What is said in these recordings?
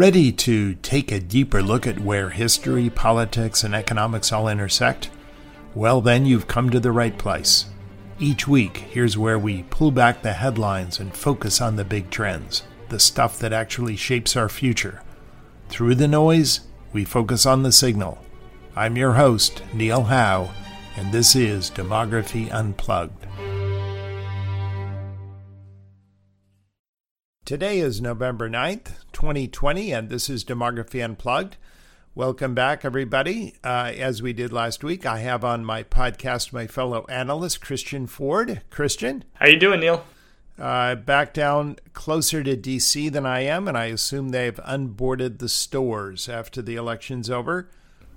Ready to take a deeper look at where history, politics, and economics all intersect? Well, then you've come to the right place. Each week, here's where we pull back the headlines and focus on the big trends, the stuff that actually shapes our future. Through the noise, we focus on the signal. I'm your host, Neil Howe, and this is Demography Unplugged. Today is November 9th, 2020, and this is Demography Unplugged. Welcome back, everybody. Uh, as we did last week, I have on my podcast my fellow analyst, Christian Ford. Christian? How you doing, Neil? Uh, back down closer to D.C. than I am, and I assume they've unboarded the stores after the election's over.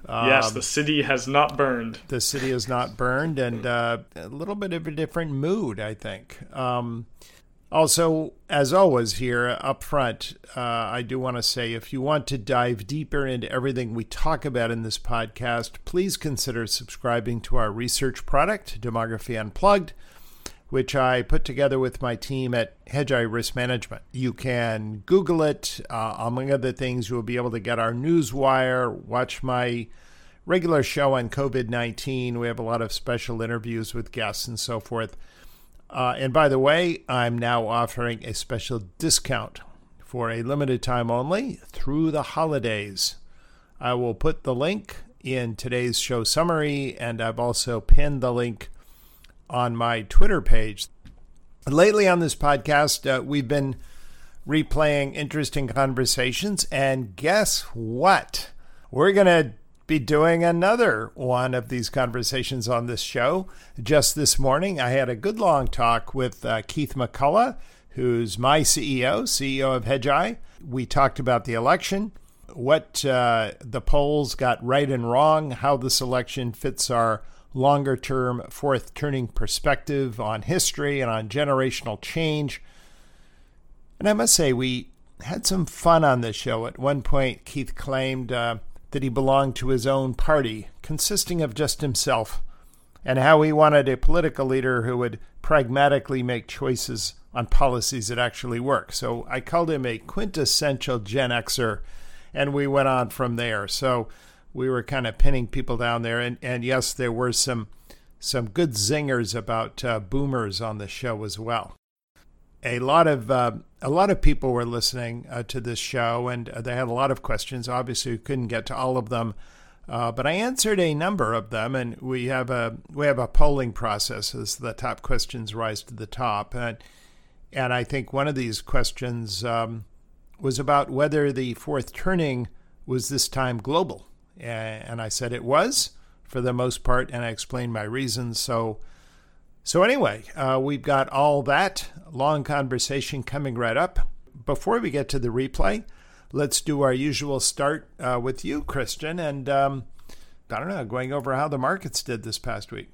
Um, yes, the city has not burned. The city has not burned, and uh, a little bit of a different mood, I think. Um, also, as always, here up front, uh, I do want to say if you want to dive deeper into everything we talk about in this podcast, please consider subscribing to our research product, Demography Unplugged, which I put together with my team at Hedgeye Risk Management. You can Google it. Uh, among other things, you will be able to get our newswire, watch my regular show on COVID 19. We have a lot of special interviews with guests and so forth. Uh, and by the way, I'm now offering a special discount for a limited time only through the holidays. I will put the link in today's show summary, and I've also pinned the link on my Twitter page. Lately on this podcast, uh, we've been replaying interesting conversations, and guess what? We're going to be doing another one of these conversations on this show. Just this morning, I had a good long talk with uh, Keith McCullough, who's my CEO, CEO of Hedgeye. We talked about the election, what uh, the polls got right and wrong, how this election fits our longer term fourth turning perspective on history and on generational change. And I must say, we had some fun on this show. At one point, Keith claimed uh, that he belonged to his own party, consisting of just himself, and how he wanted a political leader who would pragmatically make choices on policies that actually work. So I called him a quintessential Gen Xer, and we went on from there. So we were kind of pinning people down there, and, and yes, there were some some good zingers about uh, boomers on the show as well a lot of uh, a lot of people were listening uh, to this show, and uh, they had a lot of questions. Obviously, we couldn't get to all of them, uh, but I answered a number of them. And we have a we have a polling process as the top questions rise to the top, and and I think one of these questions um, was about whether the fourth turning was this time global, and I said it was for the most part, and I explained my reasons. So so, anyway, uh, we've got all that long conversation coming right up. Before we get to the replay, let's do our usual start uh, with you, Christian, and um, I don't know, going over how the markets did this past week.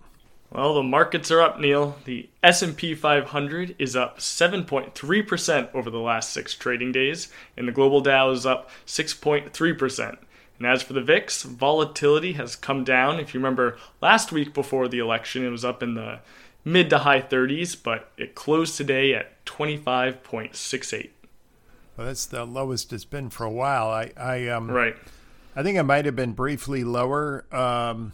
Well, the markets are up, Neil. The S&P 500 is up 7.3% over the last 6 trading days, and the global Dow is up 6.3%. And as for the VIX, volatility has come down. If you remember last week before the election, it was up in the mid to high 30s, but it closed today at 25.68. Well, that's the lowest it's been for a while. I, I um, right. I think it might have been briefly lower um,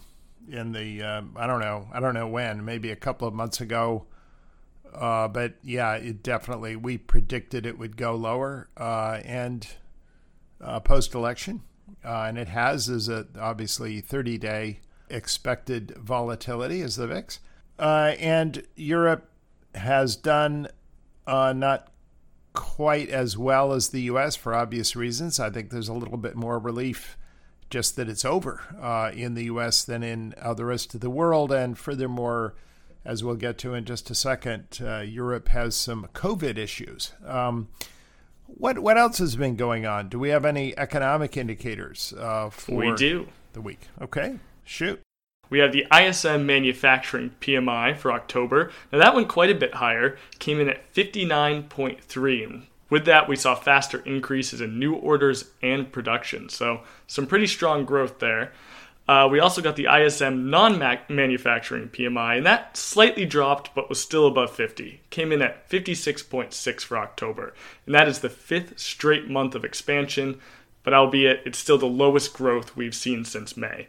in the uh, I don't know I don't know when maybe a couple of months ago, uh, but yeah, it definitely we predicted it would go lower uh, and uh, post election, uh, and it has is a obviously 30 day expected volatility is the VIX. Uh, and Europe has done uh, not quite as well as the U.S. for obvious reasons. I think there's a little bit more relief just that it's over uh, in the U.S. than in uh, the rest of the world. And furthermore, as we'll get to in just a second, uh, Europe has some COVID issues. Um, what what else has been going on? Do we have any economic indicators uh, for we do. the week? Okay, shoot. We have the ISM manufacturing PMI for October. Now that went quite a bit higher, came in at 59.3. With that, we saw faster increases in new orders and production. So some pretty strong growth there. Uh, we also got the ISM non manufacturing PMI, and that slightly dropped but was still above 50. Came in at 56.6 for October. And that is the fifth straight month of expansion, but albeit it's still the lowest growth we've seen since May.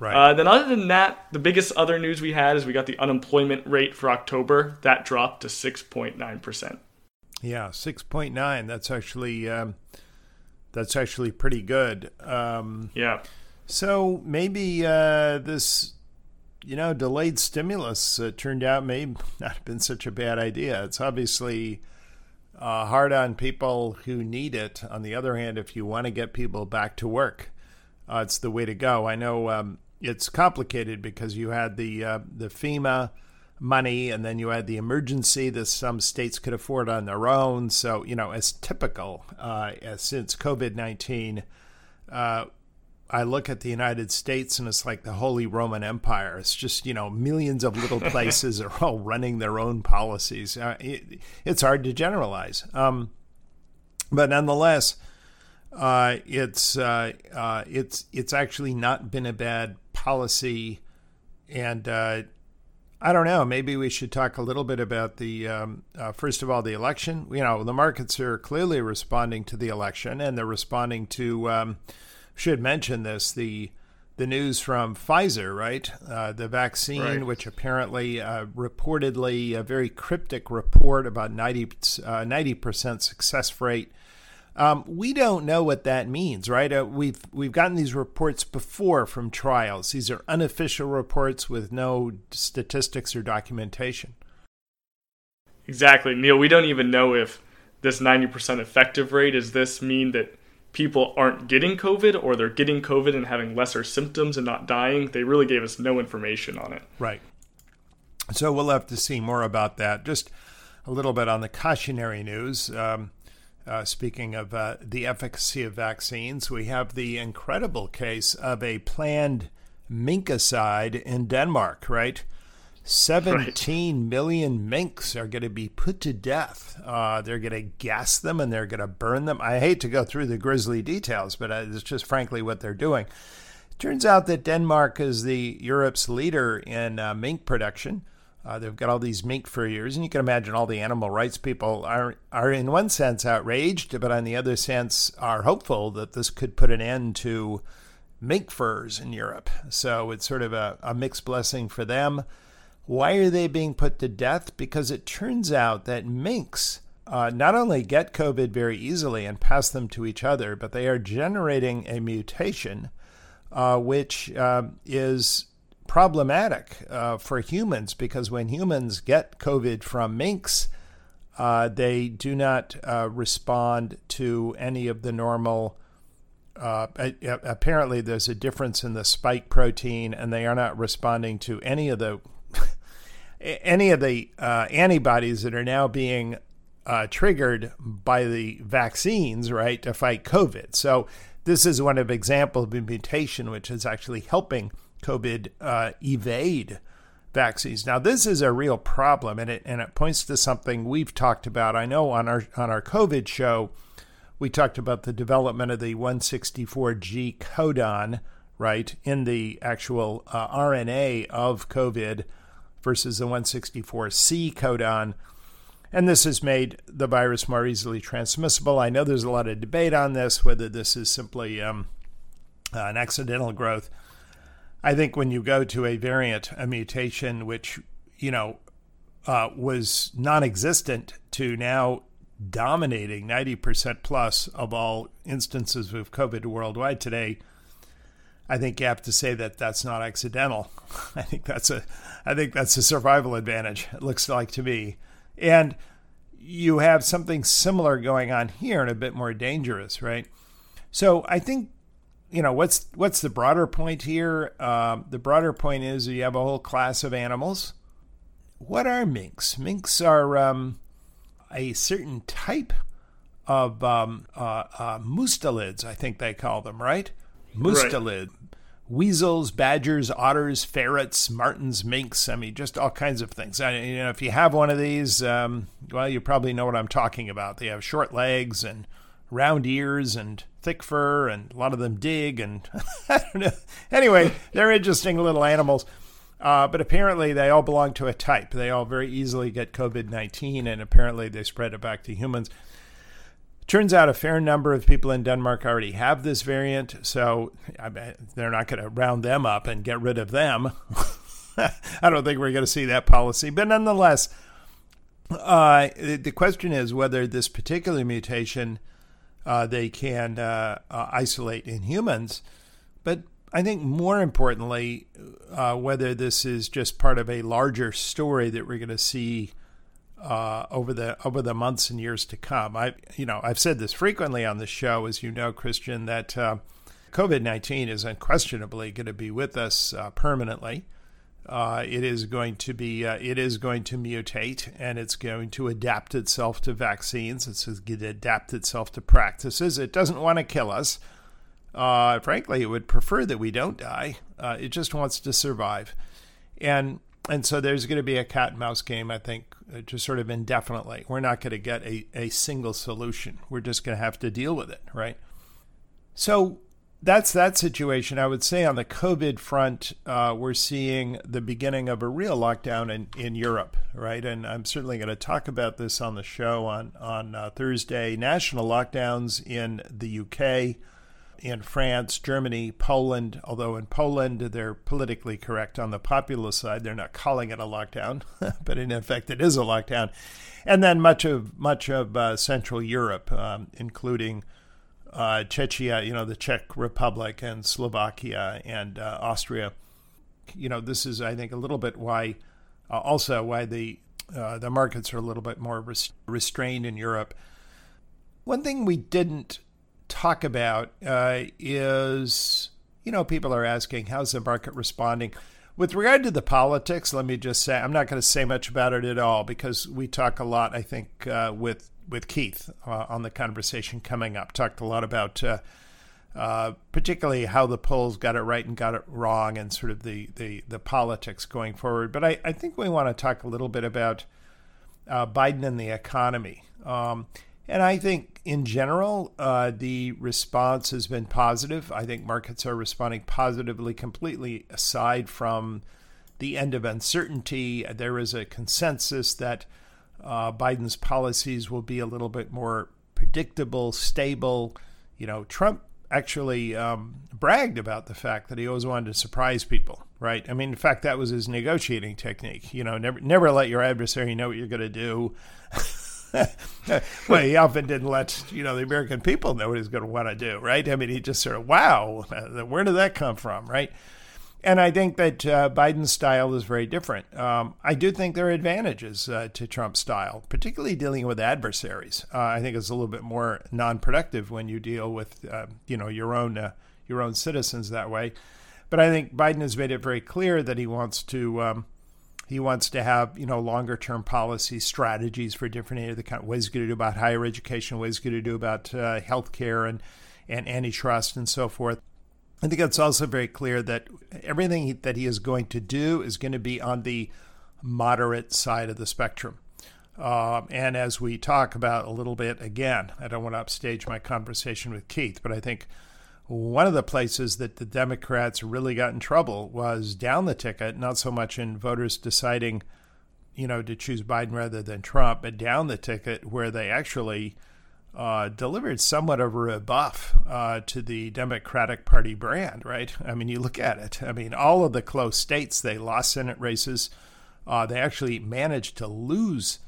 Right. Uh, then, other than that, the biggest other news we had is we got the unemployment rate for October. That dropped to 6.9%. Yeah, 6.9. That's actually. Um that's actually pretty good. Um, yeah. So maybe uh, this, you know, delayed stimulus uh, turned out may not have been such a bad idea. It's obviously uh, hard on people who need it. On the other hand, if you want to get people back to work, uh, it's the way to go. I know um, it's complicated because you had the uh, the FEMA money, and then you had the emergency that some states could afford on their own. So, you know, as typical uh, as since COVID 19, uh, I look at the United States and it's like the Holy Roman Empire. It's just, you know, millions of little places are all running their own policies. Uh, it, it's hard to generalize. Um, but nonetheless, uh, it's uh, uh, it's it's actually not been a bad policy, and uh, I don't know. Maybe we should talk a little bit about the um, uh, first of all the election. You know, the markets are clearly responding to the election, and they're responding to. Um, should mention this the the news from Pfizer, right? Uh, the vaccine, right. which apparently uh, reportedly a very cryptic report about 90 uh, percent success rate um, we don't know what that means, right? Uh, we've we've gotten these reports before from trials. These are unofficial reports with no statistics or documentation. Exactly, Neil. We don't even know if this 90% effective rate does this mean that people aren't getting COVID or they're getting COVID and having lesser symptoms and not dying. They really gave us no information on it. Right. So we'll have to see more about that. Just a little bit on the cautionary news. Um, uh, speaking of uh, the efficacy of vaccines, we have the incredible case of a planned minkicide in Denmark, right? Seventeen right. million minks are going to be put to death. Uh, they're going to gas them and they're going to burn them. I hate to go through the grisly details, but uh, it's just frankly what they're doing. It turns out that Denmark is the Europe's leader in uh, mink production. Uh, they've got all these mink furriers, and you can imagine all the animal rights people are are in one sense outraged, but on the other sense are hopeful that this could put an end to mink furs in Europe. So it's sort of a, a mixed blessing for them. Why are they being put to death? Because it turns out that minks uh, not only get COVID very easily and pass them to each other, but they are generating a mutation uh, which uh, is problematic uh, for humans because when humans get COVID from minks, uh, they do not uh, respond to any of the normal. Uh, apparently, there's a difference in the spike protein, and they are not responding to any of the any of the uh, antibodies that are now being uh, triggered by the vaccines, right, to fight COVID. So this is one of example of a mutation which is actually helping COVID uh, evade vaccines. Now, this is a real problem, and it and it points to something we've talked about. I know on our on our COVID show, we talked about the development of the 164G codon, right, in the actual uh, RNA of COVID versus the 164C codon. And this has made the virus more easily transmissible. I know there's a lot of debate on this, whether this is simply um, an accidental growth I think when you go to a variant, a mutation which, you know, uh, was non existent to now dominating 90% plus of all instances of COVID worldwide today, I think you have to say that that's not accidental. I think that's a, I think that's a survival advantage. It looks like to me, and you have something similar going on here and a bit more dangerous, right? So I think you know what's what's the broader point here? Uh, the broader point is you have a whole class of animals. What are minks? Minks are um, a certain type of um, uh, uh, mustelids, I think they call them, right? Mustelid. Right. Weasels, badgers, otters, ferrets, martens, minks. I mean, just all kinds of things. I, you know, if you have one of these, um, well, you probably know what I'm talking about. They have short legs and round ears and thick fur, and a lot of them dig, and I don't know. Anyway, they're interesting little animals. Uh, but apparently, they all belong to a type. They all very easily get COVID 19, and apparently, they spread it back to humans. Turns out a fair number of people in Denmark already have this variant, so they're not going to round them up and get rid of them. I don't think we're going to see that policy. But nonetheless, uh, the question is whether this particular mutation uh, they can uh, uh isolate in humans. But I think more importantly, uh, whether this is just part of a larger story that we're going to see uh, over the over the months and years to come. I you know I've said this frequently on the show, as you know, Christian, that COVID nineteen is unquestionably going to be with us permanently. Uh, it is going to be uh, it is going to mutate and it's going to adapt itself to vaccines. It's going to adapt itself to practices. It doesn't want to kill us. Uh, frankly, it would prefer that we don't die. Uh, it just wants to survive, and and so there's going to be a cat and mouse game. I think uh, just sort of indefinitely. We're not going to get a, a single solution. We're just going to have to deal with it, right? So that's that situation. I would say on the COVID front, uh, we're seeing the beginning of a real lockdown in, in Europe, right? And I'm certainly going to talk about this on the show on on uh, Thursday. National lockdowns in the UK, in France, Germany, Poland. Although in Poland they're politically correct on the populist side, they're not calling it a lockdown, but in effect it is a lockdown. And then much of much of uh, Central Europe, um, including uh, Czechia, you know, the Czech Republic and Slovakia and uh, Austria. You know, this is, I think, a little bit why, uh, also why the uh, the markets are a little bit more res- restrained in Europe. One thing we didn't talk about uh, is, you know, people are asking, how's the market responding? With regard to the politics, let me just say, I'm not going to say much about it at all because we talk a lot, I think, uh, with with Keith uh, on the conversation coming up. Talked a lot about uh, uh, particularly how the polls got it right and got it wrong, and sort of the the, the politics going forward. But I, I think we want to talk a little bit about uh, Biden and the economy. Um, and I think in general, uh, the response has been positive. I think markets are responding positively, completely aside from the end of uncertainty. There is a consensus that uh, Biden's policies will be a little bit more predictable, stable. You know, Trump actually um, bragged about the fact that he always wanted to surprise people, right? I mean, in fact, that was his negotiating technique. You know, never never let your adversary know what you're going to do. well, he often didn't let you know the American people know what he's going to want to do, right? I mean, he just sort of, wow, where did that come from, right? And I think that uh, Biden's style is very different. Um, I do think there are advantages uh, to Trump's style, particularly dealing with adversaries. Uh, I think it's a little bit more non-productive when you deal with, uh, you know, your own uh, your own citizens that way. But I think Biden has made it very clear that he wants to um, he wants to have you know longer term policy strategies for different areas. The kind of ways he's going to do about higher education, ways he's going to do about uh, health care and and antitrust and so forth. I think it's also very clear that everything that he is going to do is going to be on the moderate side of the spectrum. Um, and as we talk about a little bit again, I don't want to upstage my conversation with Keith, but I think one of the places that the Democrats really got in trouble was down the ticket, not so much in voters deciding, you know, to choose Biden rather than Trump, but down the ticket where they actually uh, delivered somewhat of a rebuff uh, to the Democratic Party brand, right? I mean, you look at it. I mean, all of the close states, they lost Senate races. Uh, they actually managed to lose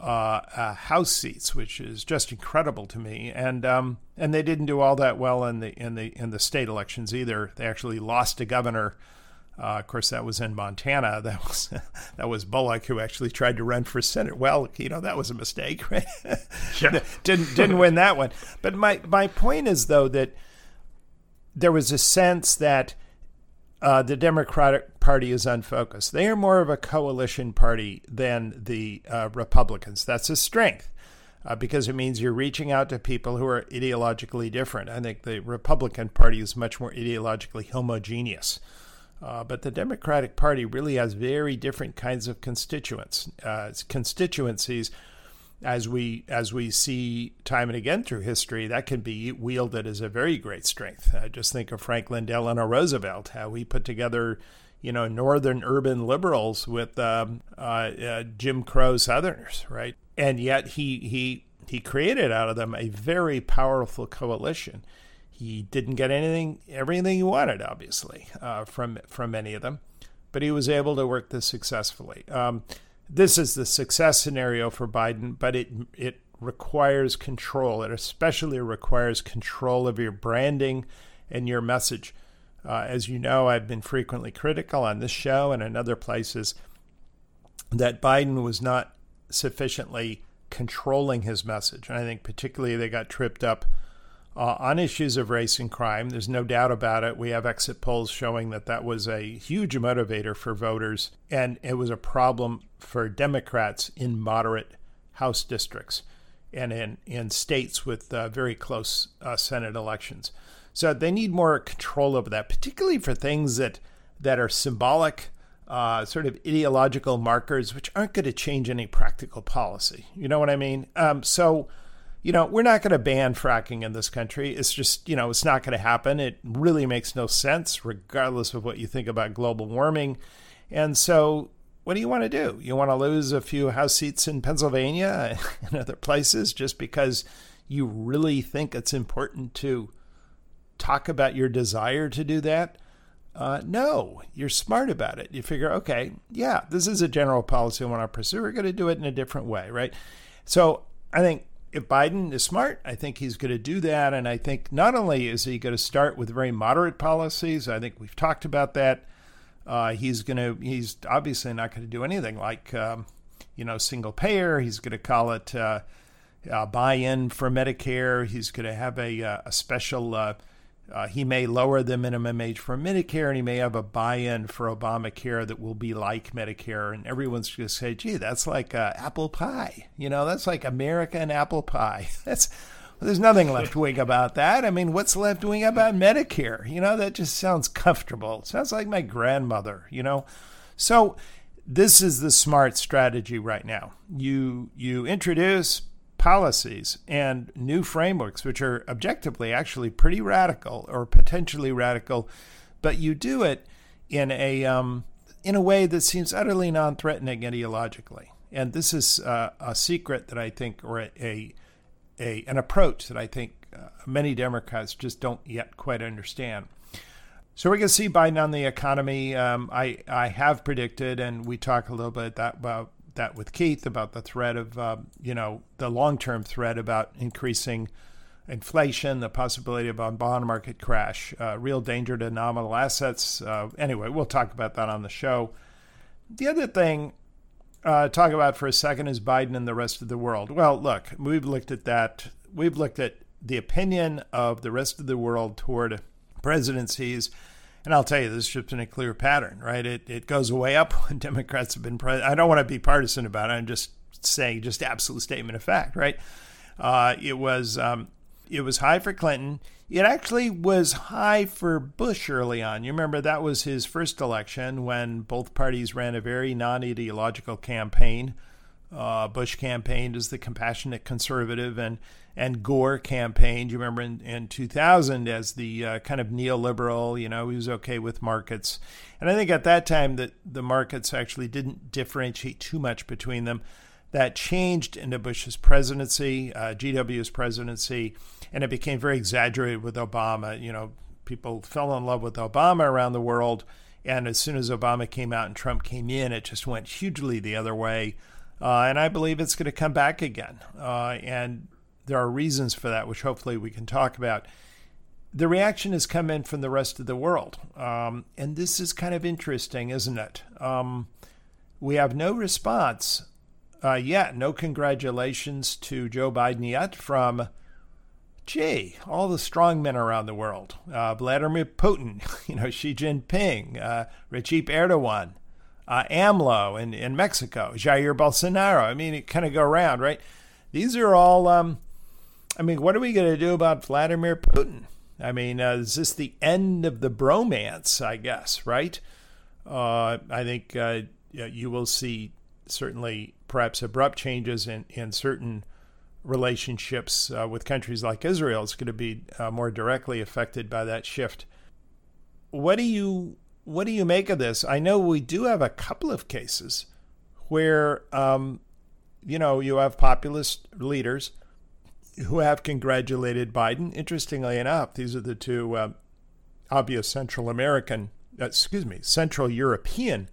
uh, uh, House seats, which is just incredible to me. And um, and they didn't do all that well in the in the in the state elections either. They actually lost a governor uh, of course, that was in Montana. That was that was Bullock who actually tried to run for Senate. Well, you know that was a mistake, right? Yeah. didn't didn't win that one. But my my point is though that there was a sense that uh, the Democratic Party is unfocused. They are more of a coalition party than the uh, Republicans. That's a strength. Uh, because it means you're reaching out to people who are ideologically different. I think the Republican Party is much more ideologically homogeneous. Uh, but the Democratic Party really has very different kinds of constituents, uh, constituencies as we as we see time and again through history, that can be wielded as a very great strength. Uh, just think of Franklin Delano Roosevelt, how he put together, you know, northern urban liberals with um, uh, uh, Jim Crow Southerners, right? And yet he he he created out of them a very powerful coalition. He didn't get anything, everything he wanted, obviously, uh, from from many of them, but he was able to work this successfully. Um, this is the success scenario for Biden, but it it requires control. It especially requires control of your branding and your message. Uh, as you know, I've been frequently critical on this show and in other places that Biden was not sufficiently controlling his message. And I think particularly they got tripped up uh, on issues of race and crime. There's no doubt about it. We have exit polls showing that that was a huge motivator for voters, and it was a problem for Democrats in moderate House districts and in, in states with uh, very close uh, Senate elections. So they need more control over that, particularly for things that, that are symbolic, uh, sort of ideological markers, which aren't going to change any practical policy. You know what I mean? Um, so you know, we're not going to ban fracking in this country. It's just, you know, it's not going to happen. It really makes no sense, regardless of what you think about global warming. And so, what do you want to do? You want to lose a few House seats in Pennsylvania and other places just because you really think it's important to talk about your desire to do that? Uh, no, you're smart about it. You figure, okay, yeah, this is a general policy I want to pursue. We're going to do it in a different way, right? So I think if Biden is smart, I think he's going to do that. And I think not only is he going to start with very moderate policies, I think we've talked about that. Uh, he's going to, he's obviously not going to do anything like, um, you know, single payer. He's going to call it uh, uh, buy in for Medicare. He's going to have a, uh, a special uh, he may lower the minimum age for Medicare, and he may have a buy-in for Obamacare that will be like Medicare, and everyone's going to say, "Gee, that's like uh, apple pie." You know, that's like American apple pie. That's there's nothing left wing about that. I mean, what's left wing about Medicare? You know, that just sounds comfortable. It sounds like my grandmother. You know, so this is the smart strategy right now. You you introduce policies and new frameworks, which are objectively actually pretty radical or potentially radical, but you do it in a um, in a way that seems utterly non-threatening ideologically. And this is uh, a secret that I think, or a, a, a an approach that I think uh, many Democrats just don't yet quite understand. So we're going to see Biden on the economy. Um, I I have predicted, and we talk a little bit that, about that with Keith about the threat of, uh, you know, the long term threat about increasing inflation, the possibility of a bond market crash, uh, real danger to nominal assets. Uh, anyway, we'll talk about that on the show. The other thing, uh, talk about for a second is Biden and the rest of the world. Well, look, we've looked at that. We've looked at the opinion of the rest of the world toward presidencies and I'll tell you, this just been a clear pattern, right? It, it goes way up when Democrats have been president. I don't want to be partisan about it. I'm just saying, just absolute statement of fact, right? Uh, it was um, it was high for Clinton. It actually was high for Bush early on. You remember that was his first election when both parties ran a very non-ideological campaign. Uh, Bush campaigned as the compassionate conservative, and and Gore campaigned. You remember in, in 2000 as the uh, kind of neoliberal. You know, he was okay with markets, and I think at that time that the markets actually didn't differentiate too much between them. That changed into Bush's presidency, uh, GW's presidency, and it became very exaggerated with Obama. You know, people fell in love with Obama around the world, and as soon as Obama came out and Trump came in, it just went hugely the other way. Uh, and I believe it's going to come back again. Uh, and there are reasons for that, which hopefully we can talk about. The reaction has come in from the rest of the world. Um, and this is kind of interesting, isn't it? Um, we have no response uh, yet, no congratulations to Joe Biden yet from, gee, all the strong men around the world. Uh, Vladimir Putin, you know, Xi Jinping, uh, Recep Erdogan, uh, AMLO in, in Mexico, Jair Bolsonaro. I mean, it kind of go around, right? These are all, um, I mean, what are we going to do about Vladimir Putin? I mean, uh, is this the end of the bromance, I guess, right? Uh, I think uh, you will see certainly perhaps abrupt changes in, in certain relationships uh, with countries like Israel It's going to be uh, more directly affected by that shift. What do you what do you make of this? I know we do have a couple of cases where um, you know you have populist leaders who have congratulated Biden. Interestingly enough, these are the two uh, obvious Central American, uh, excuse me, Central European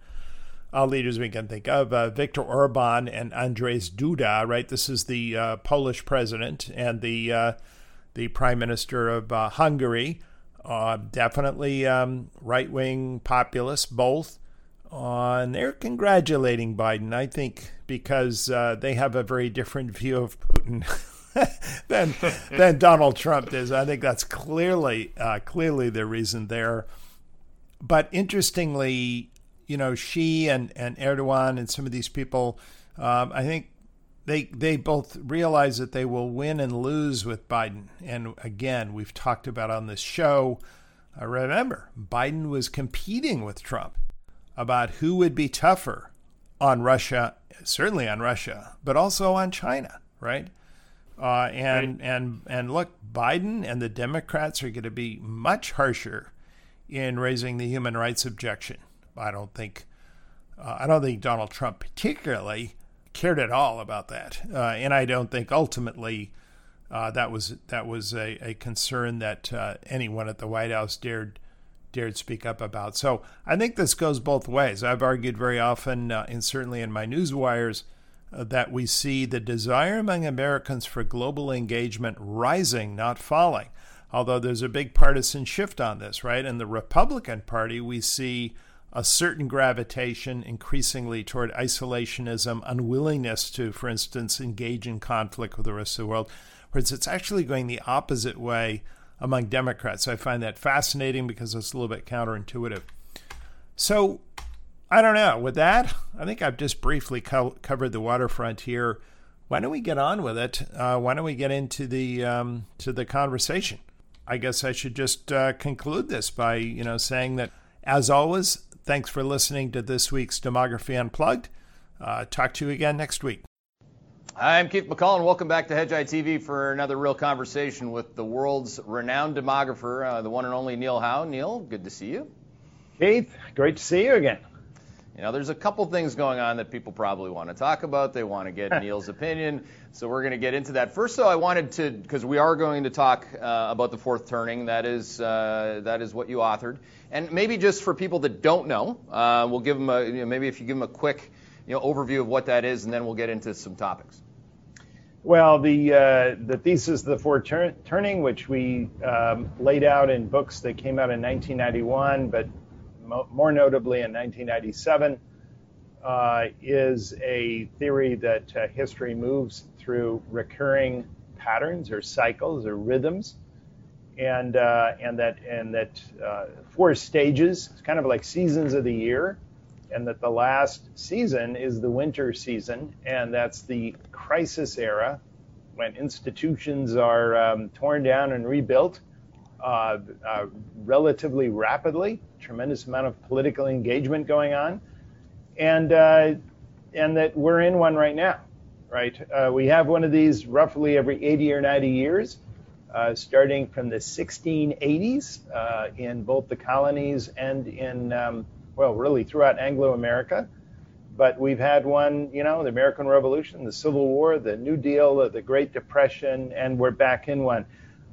uh, leaders we can think of uh, Viktor Orban and Andres Duda, right? This is the uh, Polish president and the uh, the prime minister of uh, Hungary. Uh, definitely um, right wing populists, both. and they're congratulating Biden, I think, because they have a very different view of Putin. than than Donald Trump does. I think that's clearly clearly the reason there. But interestingly, you know, Xi and, and Erdogan and some of these people, um, I think they they both realize that they will win and lose with Biden. And again, we've talked about on this show. I remember Biden was competing with Trump about who would be tougher on Russia, certainly on Russia, but also on China, right? Uh, and right. and and look, Biden and the Democrats are going to be much harsher in raising the human rights objection I don't think uh, I don't think Donald Trump particularly cared at all about that, uh, and I don't think ultimately uh, that was that was a, a concern that uh, anyone at the White House dared dared speak up about. So I think this goes both ways. I've argued very often, uh, and certainly in my news wires, uh, that we see the desire among Americans for global engagement rising, not falling. Although there's a big partisan shift on this, right? In the Republican Party, we see a certain gravitation increasingly toward isolationism, unwillingness to, for instance, engage in conflict with the rest of the world, whereas it's actually going the opposite way among Democrats. So I find that fascinating because it's a little bit counterintuitive. So, I don't know. With that, I think I've just briefly co- covered the waterfront here. Why don't we get on with it? Uh, why don't we get into the um, to the conversation? I guess I should just uh, conclude this by you know saying that, as always, Thanks for listening to this week's Demography Unplugged. Uh, talk to you again next week. Hi, I'm Keith McCullough, and welcome back to Hedgeye TV for another real conversation with the world's renowned demographer, uh, the one and only Neil Howe. Neil, good to see you. Keith, great to see you again. You know, there's a couple things going on that people probably want to talk about. They want to get Neil's opinion. So we're going to get into that. First, though, I wanted to, because we are going to talk uh, about the fourth turning. That is, uh, that is what you authored. And maybe just for people that don't know, uh, we'll give them a, you know, maybe if you give them a quick, you know, overview of what that is, and then we'll get into some topics. Well, the uh, the thesis of the turn- turning, which we um, laid out in books that came out in 1991, but more notably in 1997, uh, is a theory that uh, history moves through recurring patterns or cycles or rhythms, and uh, and that and that uh, four stages, it's kind of like seasons of the year, and that the last season is the winter season, and that's the crisis era when institutions are um, torn down and rebuilt uh, uh, relatively rapidly, tremendous amount of political engagement going on, and uh, and that we're in one right now, right? Uh, we have one of these roughly every 80 or 90 years, uh, starting from the 1680s uh, in both the colonies and in um, well, really throughout Anglo-America. But we've had one, you know, the American Revolution, the Civil War, the New Deal, the Great Depression, and we're back in one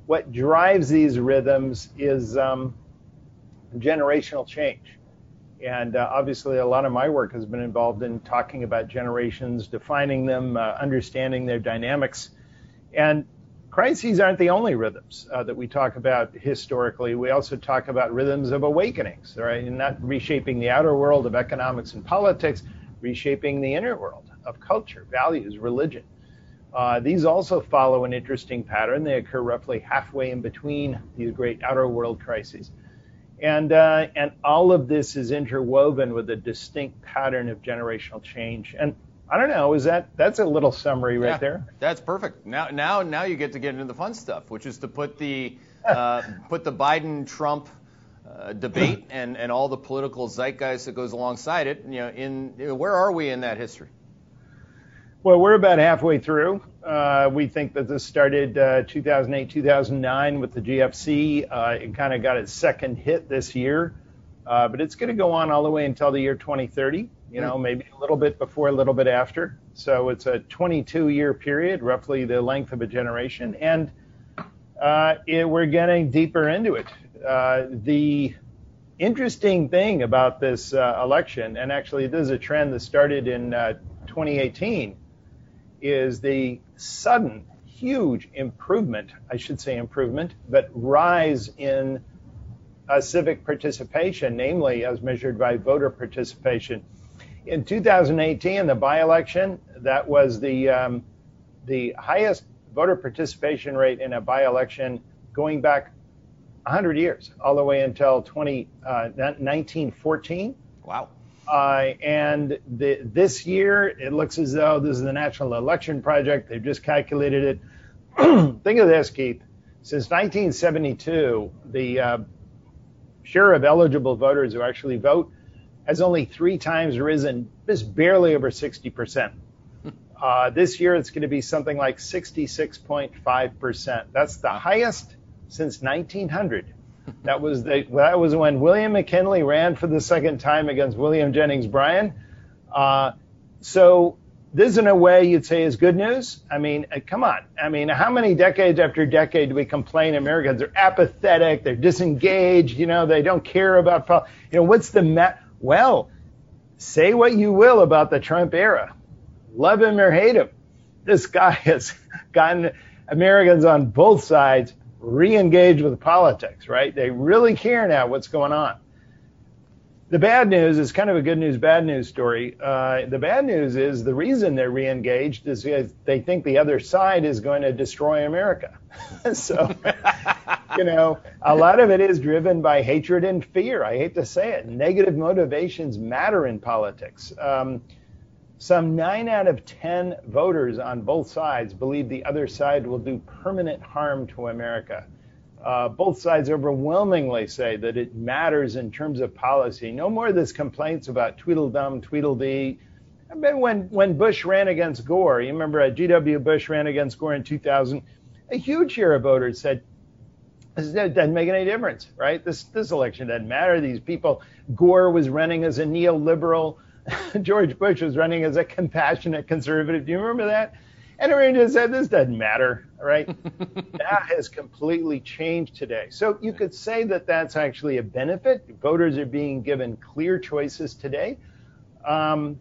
what drives these rhythms is um, generational change. And uh, obviously, a lot of my work has been involved in talking about generations, defining them, uh, understanding their dynamics. And crises aren't the only rhythms uh, that we talk about historically. We also talk about rhythms of awakenings, right? And not reshaping the outer world of economics and politics, reshaping the inner world of culture, values, religion. Uh, these also follow an interesting pattern. They occur roughly halfway in between these great outer world crises. And, uh, and all of this is interwoven with a distinct pattern of generational change. And I don't know, is that that's a little summary right yeah, there? That's perfect. Now now now you get to get into the fun stuff, which is to put the uh, put the Biden Trump uh, debate and, and all the political zeitgeist that goes alongside it. You know, in where are we in that history? Well, we're about halfway through. Uh, we think that this started uh, 2008, 2009 with the GFC. Uh, it kind of got its second hit this year, uh, but it's going to go on all the way until the year 2030. You know, maybe a little bit before, a little bit after. So it's a 22-year period, roughly the length of a generation, and uh, it, we're getting deeper into it. Uh, the interesting thing about this election, and actually this is a trend that started in 2018 is the sudden, huge improvement, I should say improvement, but rise in uh, civic participation, namely as measured by voter participation. In 2018, the by-election, that was the um, the highest voter participation rate in a by-election going back 100 years, all the way until 20, uh, 1914. Wow. Uh, and the, this year, it looks as though this is the National Election Project. They've just calculated it. Think of this, Keith. Since 1972, the uh, share of eligible voters who actually vote has only three times risen, just barely over 60%. Uh, this year, it's going to be something like 66.5%. That's the highest since 1900. That was the, that was when William McKinley ran for the second time against William Jennings Bryan. Uh, so this, in a way, you'd say is good news. I mean, uh, come on. I mean, how many decades after decade do we complain Americans are apathetic, they're disengaged, you know, they don't care about, you know, what's the ma- well, say what you will about the Trump era, love him or hate him, this guy has gotten Americans on both sides re-engage with politics, right? They really care now what's going on. The bad news is kind of a good news, bad news story. Uh, the bad news is the reason they're re-engaged is because they think the other side is going to destroy America. so, you know, a lot of it is driven by hatred and fear. I hate to say it. Negative motivations matter in politics. Um, some nine out of 10 voters on both sides believe the other side will do permanent harm to America. Uh, both sides overwhelmingly say that it matters in terms of policy. No more of this complaints about Tweedledum, Tweedledee. I mean, when, when Bush ran against Gore, you remember uh, G.W. Bush ran against Gore in 2000, a huge share of voters said, this doesn't make any difference, right? This, this election doesn't matter. These people, Gore was running as a neoliberal. George Bush was running as a compassionate conservative. Do you remember that? And everyone just said, this doesn't matter, right? that has completely changed today. So you could say that that's actually a benefit. Voters are being given clear choices today. Um,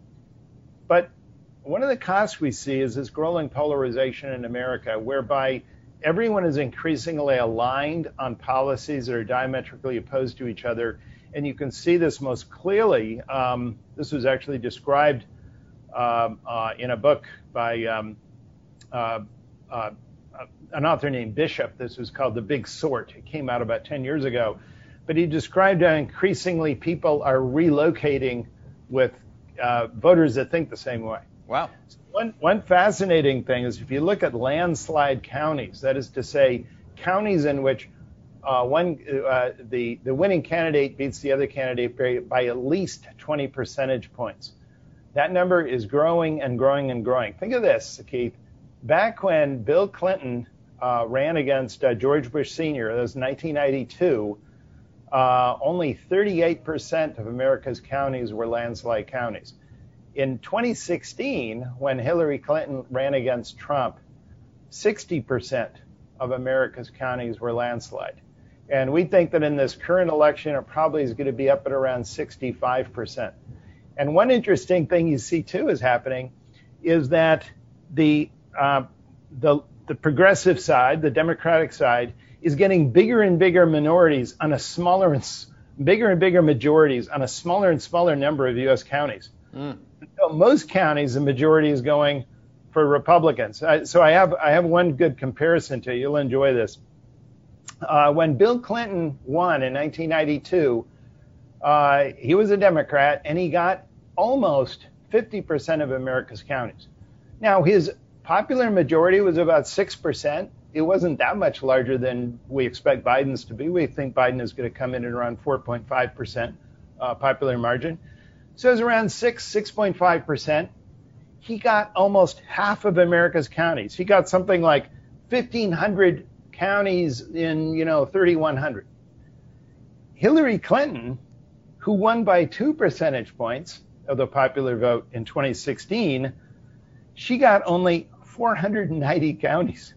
but one of the costs we see is this growing polarization in America, whereby everyone is increasingly aligned on policies that are diametrically opposed to each other and you can see this most clearly. Um, this was actually described um, uh, in a book by um, uh, uh, an author named Bishop. This was called The Big Sort. It came out about 10 years ago. But he described how increasingly people are relocating with uh, voters that think the same way. Wow. One, one fascinating thing is if you look at landslide counties, that is to say, counties in which uh, one uh, the the winning candidate beats the other candidate by, by, at least 20 percentage points. That number is growing and growing and growing. Think of this, Keith. Back when Bill Clinton uh, ran against uh, George Bush Sr., that was 1992. Uh, only 38% of America's counties were landslide counties. In 2016, when Hillary Clinton ran against Trump, 60% of America's counties were landslide. And we think that in this current election, it probably is going to be up at around 65%. And one interesting thing you see too is happening is that the, uh, the, the progressive side, the Democratic side, is getting bigger and bigger minorities on a smaller and bigger and bigger majorities on a smaller and smaller number of U.S. counties. Mm. So most counties, the majority is going for Republicans. I, so I have I have one good comparison to you. You'll enjoy this. Uh, when Bill Clinton won in 1992, uh, he was a Democrat and he got almost 50% of America's counties. Now, his popular majority was about 6%. It wasn't that much larger than we expect Biden's to be. We think Biden is going to come in at around 4.5% uh, popular margin. So it was around 6, 6.5%. he got almost half of America's counties. He got something like 1,500 counties in, you know, 3,100. Hillary Clinton, who won by two percentage points of the popular vote in 2016, she got only 490 counties.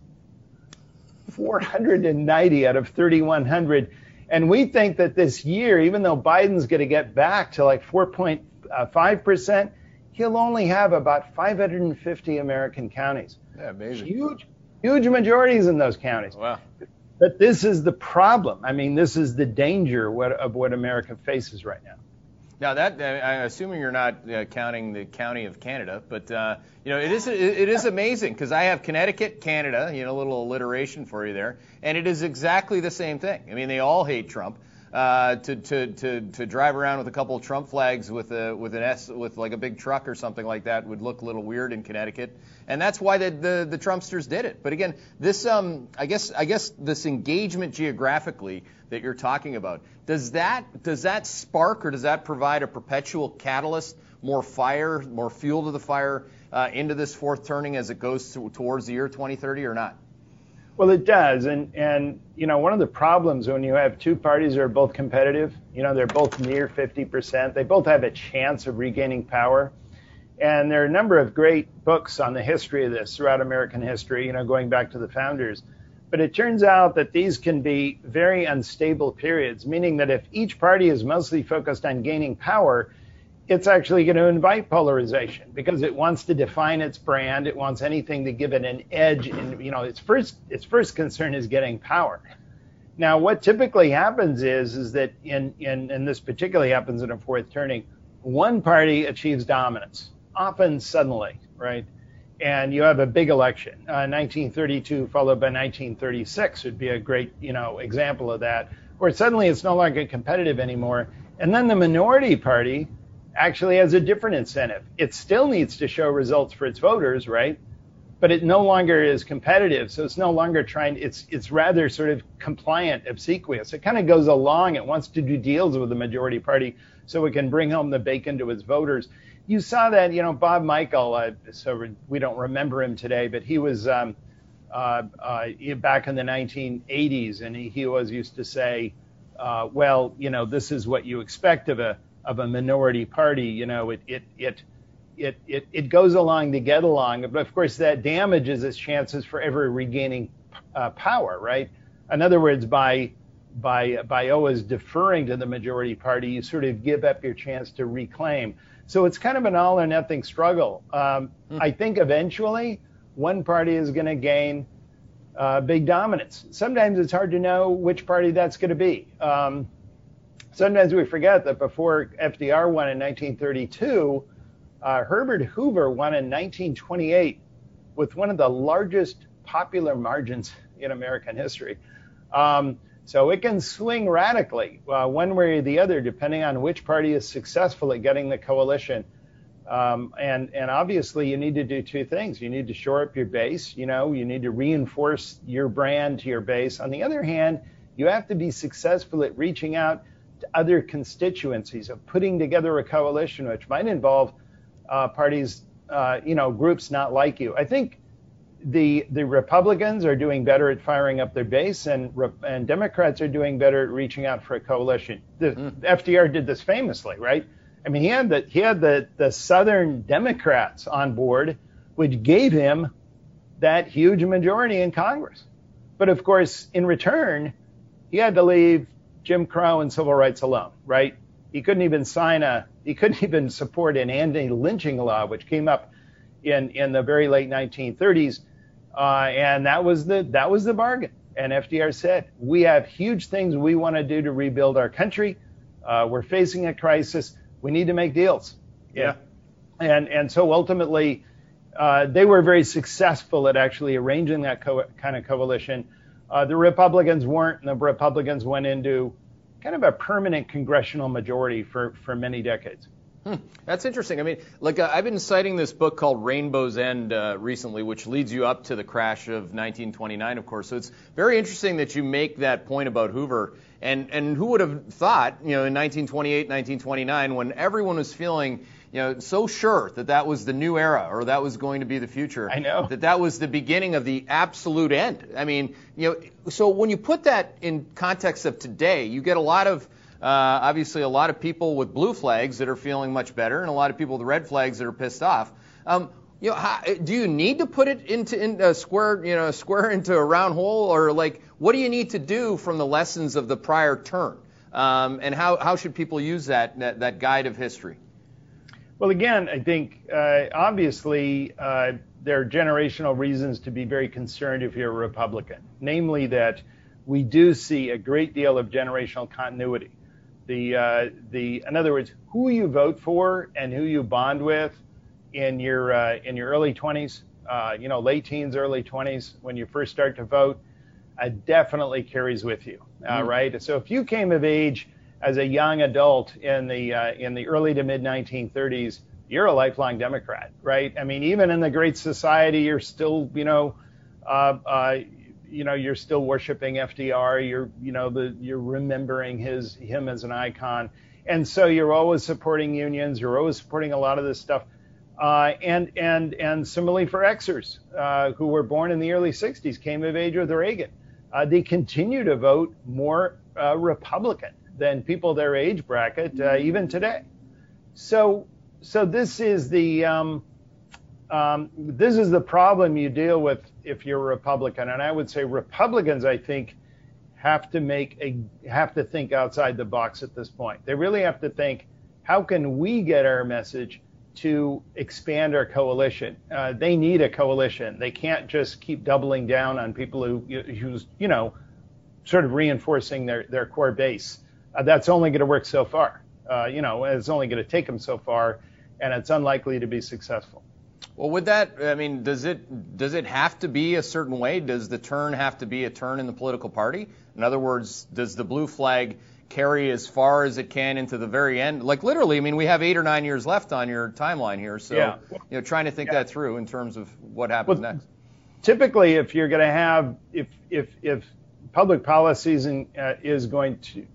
490 out of 3,100. And we think that this year, even though Biden's going to get back to like 4.5%, uh, he'll only have about 550 American counties. Yeah, amazing. Huge, huge majorities in those counties. Wow. But this is the problem. I mean, this is the danger what, of what America faces right now. Now that I'm assuming you're not uh, counting the county of Canada, but uh, you know it is it is amazing because I have Connecticut, Canada, you know, a little alliteration for you there, and it is exactly the same thing. I mean, they all hate Trump. Uh, to, to, to, to drive around with a couple of Trump flags with a with an S with like a big truck or something like that would look a little weird in Connecticut, and that's why the the, the Trumpsters did it. But again, this um I guess I guess this engagement geographically that you're talking about does that does that spark or does that provide a perpetual catalyst, more fire, more fuel to the fire uh, into this fourth turning as it goes to, towards the year 2030 or not? Well, it does, and and you know one of the problems when you have two parties that are both competitive, you know they're both near 50%, they both have a chance of regaining power, and there are a number of great books on the history of this throughout American history, you know going back to the founders, but it turns out that these can be very unstable periods, meaning that if each party is mostly focused on gaining power, it's actually going to invite polarization because it wants to define its brand. It wants anything to give it an edge. And you know, its first its first concern is getting power. Now, what typically happens is is that in in and this particularly happens in a fourth turning, one party achieves dominance, often suddenly, right? And you have a big election. Uh, 1932 followed by 1936 would be a great you know example of that, where suddenly it's no longer competitive anymore. And then the minority party actually has a different incentive. It still needs to show results for its voters, right? But it no longer is competitive, so it's no longer trying. It's it's rather sort of compliant, obsequious. It kind of goes along. It wants to do deals with the majority party so it can bring home the bacon to its voters. You saw that, you know, Bob Michel. Uh, so we don't remember him today, but he was um, uh, uh, back in the 1980s, and he, he always used to say, uh, "Well, you know, this is what you expect of a." of a minority party, you know, it it it it it, it goes along to get along, but of course that damages its chances for ever regaining uh, power, right? In other words, by by by always deferring to the majority party, you sort of give up your chance to reclaim. So it's kind of an all or nothing struggle. Um, mm. I think eventually one party is going to gain uh, big dominance. Sometimes it's hard to know which party that's going to be. Um, sometimes we forget that before FDR won in 1932, uh, Herbert Hoover won in 1928 with one of the largest popular margins in American history. Um, so it can swing radically uh, one way or the other, depending on which party is successful at getting the coalition. Um, and and obviously, you need to do two things. You need to shore up your base. You know, you need to reinforce your brand to your base. On the other hand, you have to be successful at reaching out to other constituencies of putting together a coalition, which might involve uh, parties, uh, you know, groups not like you. I think the the Republicans are doing better at firing up their base, and and Democrats are doing better at reaching out for a coalition. The mm. FDR did this famously, right? I mean, he had the he had the the Southern Democrats on board, which gave him that huge majority in Congress. But of course, in return, he had to leave Jim Crow and civil rights alone, right? He couldn't even sign a, he couldn't even support an anti-lynching law, which came up in in the very late 1930s, uh, and that was the that was the bargain. And FDR said, we have huge things we want to do to rebuild our country. Uh, we're facing a crisis. We need to make deals. Yeah. And and so ultimately, uh, they were very successful at actually arranging that co- kind of coalition. Uh, the Republicans weren't, and the Republicans went into kind of a permanent congressional majority for, for many decades. Hmm. That's interesting. I mean, like uh, I've been citing this book called Rainbow's End uh, recently, which leads you up to the crash of 1929, of course. So it's very interesting that you make that point about Hoover. And and who would have thought, you know, in 1928, 1929, when everyone was feeling you know, so sure that that was the new era or that was going to be the future. I know. That that was the beginning of the absolute end. I mean, you know, so when you put that in context of today, you get a lot of, uh, obviously a lot of people with blue flags that are feeling much better and a lot of people with red flags that are pissed off. Um, you know, how, do you need to put it into in a square, you know, a square into a round hole, or like, what do you need to do from the lessons of the prior turn? Um, and how, how should people use that, that, that guide of history? Well, again, I think uh, obviously uh, there are generational reasons to be very concerned if you're a Republican, namely that we do see a great deal of generational continuity. The, uh, the, in other words, who you vote for and who you bond with in your uh, in your early 20s, uh, you know, late teens, early 20s, when you first start to vote, uh, definitely carries with you, uh, mm-hmm. right? So if you came of age as a young adult in the uh, in the early to mid 1930s, you're a lifelong Democrat, right? I mean, even in the Great Society, you're still, you know, uh, uh, you know, you're still worshiping FDR. You're, you know, the you're remembering his him as an icon, and so you're always supporting unions. You're always supporting a lot of this stuff. Uh, and and and similarly for Xers uh, who were born in the early 60s, came of age with Reagan. Uh, they continue to vote more uh, Republican than people their age bracket uh, even today. So so this is the um, um, this is the problem you deal with if you're a Republican, and I would say Republicans, I think, have to make a have to think outside the box at this point. They really have to think, how can we get our message to expand our coalition. Uh, they need a coalition. They can't just keep doubling down on people who, who's, you know, sort of reinforcing their, their core base. Uh, that's only going to work so far. Uh, you know, it's only going to take them so far, and it's unlikely to be successful. Well, with that, I mean, does it does it have to be a certain way? Does the turn have to be a turn in the political party? In other words, does the blue flag carry as far as it can into the very end. Like literally, I mean, we have eight or nine years left on your timeline here, so yeah. you know, trying to think yeah. that through in terms of what happens well, next. Typically, if you're going to have if if if public policies uh, is going to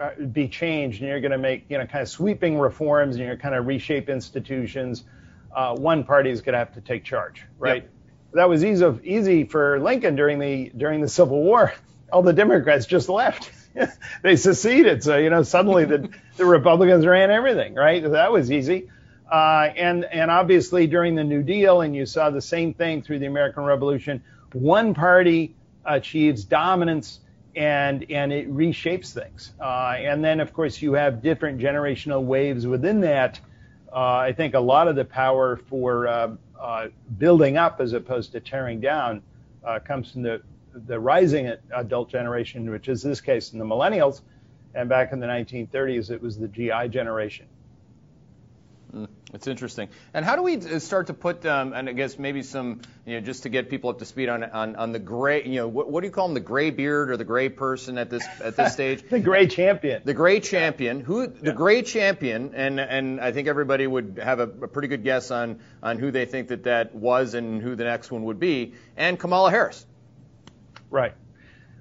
uh, be changed, and you're going to make you know kind of sweeping reforms, and you're kind of reshape institutions, uh, one party is going to have to take charge, right? Yep. That was easy easy for Lincoln during the during the Civil War. All the Democrats just left. they seceded. So, you know, suddenly the, the Republicans ran everything, right? That was easy. Uh, and, and obviously during the New Deal, and you saw the same thing through the American Revolution, one party achieves dominance and, and it reshapes things. Uh, and then, of course, you have different generational waves within that. Uh, I think a lot of the power for uh, uh, building up as opposed to tearing down uh, comes from the the rising adult generation, which is this case in the millennials, and back in the 1930s it was the GI generation. It's interesting. And how do we uh, start to put, um, and I guess maybe some, you know, just to get people up to speed on on, on the gray, you know, what, what do you call them, the gray beard or the gray person at this at this stage? the gray champion. The gray champion. Who the yeah. gray champion? And and I think everybody would have a, a, pretty good guess on on who they think that that was and who the next one would be. And Kamala Harris. Right.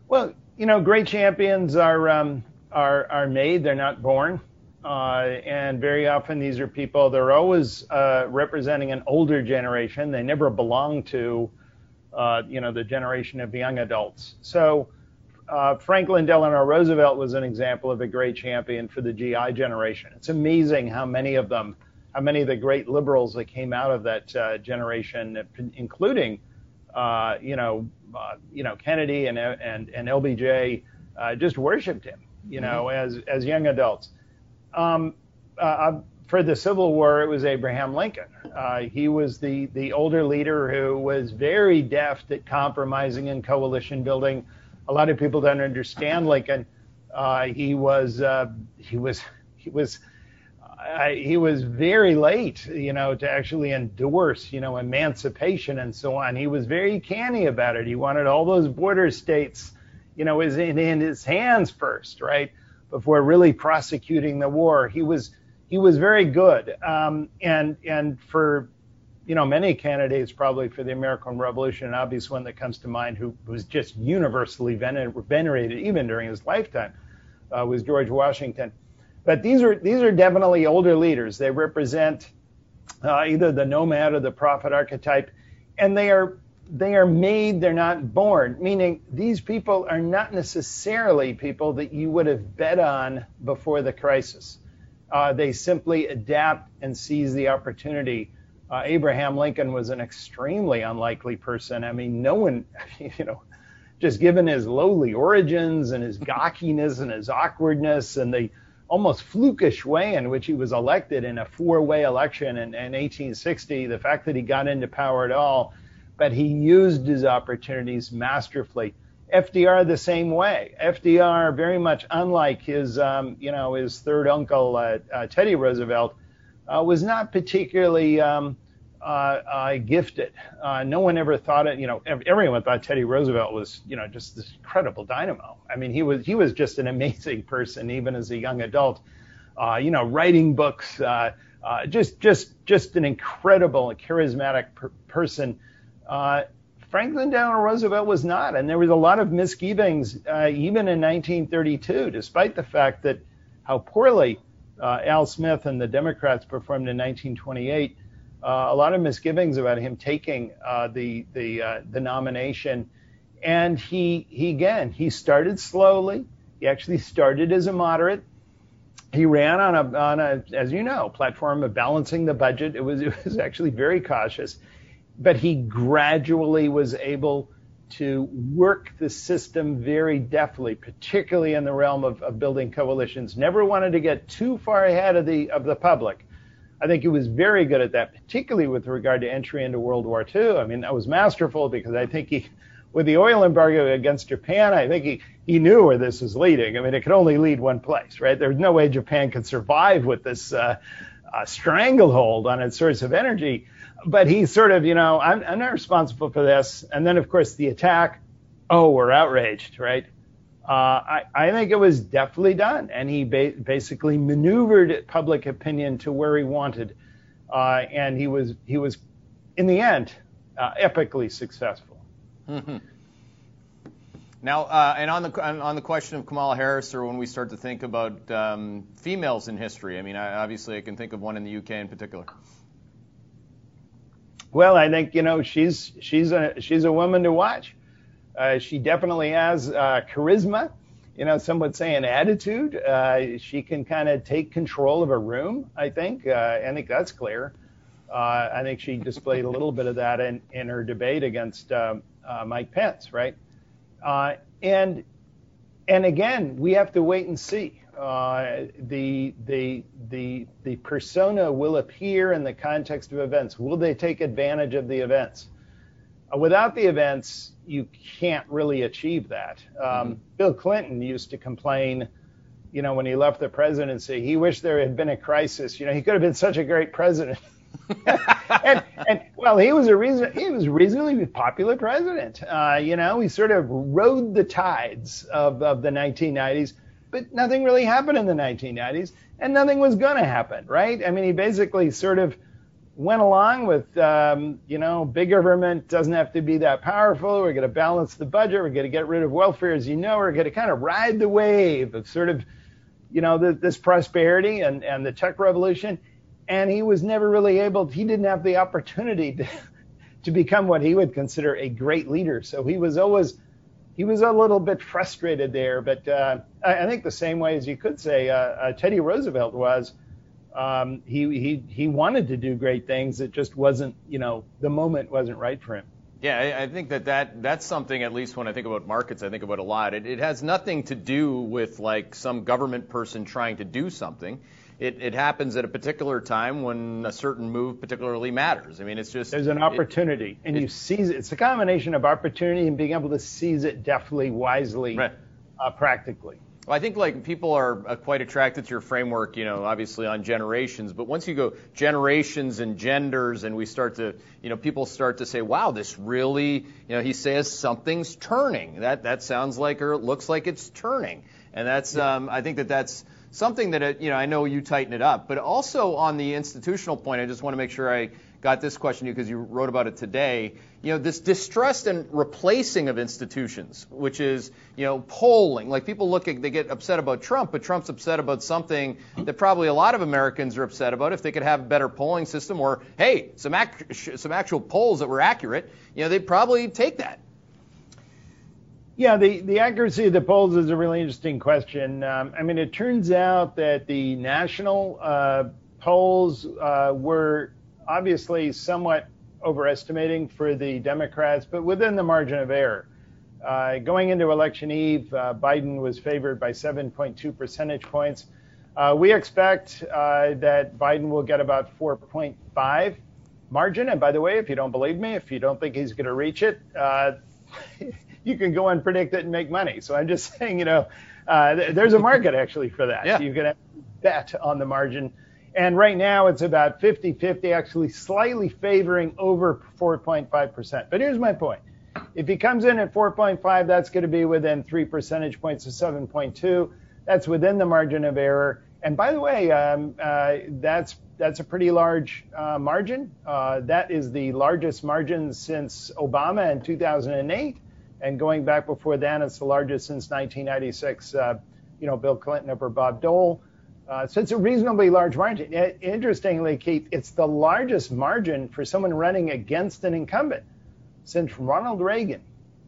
Well, you know, gray champions are um, are are made; they're not born. Uh, and very often these are people they're always uh, representing an older generation. They never belong to, uh, you know, the generation of young adults. So uh, Franklin Delano Roosevelt was an example of a gray champion for the GI generation. It's amazing how many of them, how many of the great liberals that came out of that uh, generation, including, uh, you know, uh, you know, Kennedy and and and LBJ uh, just worshipped him, you know, mm-hmm. as as young adults. Um, uh, uh, for the Civil War, it was Abraham Lincoln. Uh, he was the the older leader who was very deft at compromising and coalition building. A lot of people don't understand Lincoln. Uh, he was he was he was I, he was very late, you know, to actually endorse, you know, emancipation and so on. He was very canny about it. He wanted all those border states, you know, in, in his hands first, right, before really prosecuting the war. He was he was very good, um, and and for you know many candidates probably for the American Revolution, an obvious one that comes to mind who was just universally venerated even during his lifetime uh, was George Washington. But these are these are definitely older leaders. They represent uh, either the nomad or the prophet archetype, and they are they are made, they're not born, meaning these people are not necessarily people that you would have bet on before the crisis. Uh, they simply adapt and seize the opportunity. Uh, Abraham Lincoln was an extremely unlikely person. I mean, no one, you know, just given his lowly origins and his gawkiness and his awkwardness and the almost flukish way in which he was elected in a four-way election in, in 1860, the fact that he got into power at all, but he used his opportunities masterfully. FDR the same way. FDR very much unlike his, um, you know, his third uncle uh, uh, Teddy Roosevelt, uh, was not particularly um, uh, uh, gifted. Uh, no one ever thought it. You know, everyone thought Teddy Roosevelt was, you know, just this incredible dynamo. I mean, he was he was just an amazing person, even as a young adult. you know, writing books, just just just an incredible, charismatic per- person. Franklin Delano Roosevelt was not, and there was a lot of misgivings uh, even in 1932, despite the fact that how poorly uh, Al Smith and the Democrats performed in 1928. Uh, a lot of misgivings about him taking uh, the the uh, the nomination, and he he again he started slowly. He actually started as a moderate. He ran on a on a as you know platform of balancing the budget. It was it was actually very cautious but he gradually was able to work the system very deftly, particularly in the realm of, of, building coalitions. Never wanted to get too far ahead of the of the public. I think he was very good at that, particularly with regard to entry into World War II. I mean, that was masterful because I think he, with the oil embargo against Japan, I think he, he knew where this was leading. I mean, it could only lead one place, right? There's no way Japan could survive with this uh, uh, stranglehold on its source of energy but he's sort of, you know, I'm, I'm not responsible for this. And then, of course, the attack. Oh, we're outraged, right? Uh, I, I, think it was deftly done, and he ba- basically maneuvered public opinion to where he wanted, uh, and he was he was, in the end, uh, epically successful. Mm-hmm. Now, uh, and on the on the question of Kamala Harris, or when we start to think about um, females in history, I mean, I, obviously, I can think of one in the UK in particular. Well, I think you know she's she's a she's a woman to watch. Uh, she definitely has uh, charisma. You know, some would say an attitude. Uh, she can kind of take control of a room. I think. Uh, I think that's clear. Uh, I think she displayed a little bit of that in, in her debate against um, uh, Mike Pence, right? and and again, we have to wait and see. Uh, the the the the persona will appear in the context of events. Will they take advantage of the events? Uh, without the events, you can't really achieve that. Um, mm-hmm. Bill Clinton used to complain, you know, when he left the presidency, he wished there had been a crisis. You know, he could have been such a great president. and, and well, he was a reason he was reasonably popular president. Uh, you know, he sort of rode the tides of, of the 1990s but nothing really happened in the 1990s, and nothing was going to happen, right? I mean, he basically sort of went along with, um, you know, big government doesn't have to be that powerful. We're going to balance the budget. We're going to get rid of welfare, as you know. We're going to kind of ride the wave of sort of, you know, the, this prosperity and, and the tech revolution. And he was never really able. He didn't have the opportunity to, to become what he would consider a great leader. So he was always he was a little bit frustrated there, but uh, I, I, think the same way as you could say uh, uh, Teddy Roosevelt was. Um, he he he wanted to do great things. It just wasn't, you know, the moment wasn't right for him. Yeah, I, I think that, that that's something. At least when I think about markets, I think about a lot. It, it has nothing to do with like some government person trying to do something it, it happens at a particular time when a certain move particularly matters. I mean, it's just there's an opportunity, it, and it, you seize it. It's a combination of opportunity and being able to seize it deftly, wisely, right. uh, practically. Well, I think like people are uh, quite attracted to your framework, you know, obviously on generations. But once you go generations and genders, and we start to, you know, people start to say, "Wow, this really," you know, he says something's turning. That that sounds like or it looks like it's turning, and that's, um, I think that that's something that, uh, you know, I know you tighten it up, but also on the institutional point, I just want to make sure I got this question to you because you wrote about it today. You know, this distrust and replacing of institutions, which is, you know, polling. Like people look at, they get upset about Trump, but Trump's upset about something that probably a lot of Americans are upset about. If they could have a better polling system, or hey, some ac- some actual polls that were accurate, you know, they'd probably take that. Yeah, the, the accuracy of the polls is a really interesting question. Um, I mean, it turns out that the national uh, polls uh, were obviously somewhat overestimating for the Democrats, but within the margin of error. Uh, going into election eve, uh, Biden was favored by 7.2 percentage points. Uh, we expect uh, that Biden will get about 4.5 margin. And by the way, if you don't believe me, if you don't think he's going to reach it, you can go and predict it and make money. So I'm just saying, you know, uh, there's a market actually for that. Yeah. You can bet on the margin. And right now it's about 50 50, actually slightly favoring over 4.5%. But here's my point. If he comes in at 4.5, that's going to be within three percentage points of 7.2. That's within the margin of error. And by the way, um, uh, that's that's a pretty large uh, margin. Uh, that is the largest margin since Obama in 2008. And going back before then, it's the largest since 1996. Uh, you know, Bill Clinton over Bob Dole. Uh, so it's a reasonably large margin. It, interestingly, Keith, it's the largest margin for someone running against an incumbent since Ronald Reagan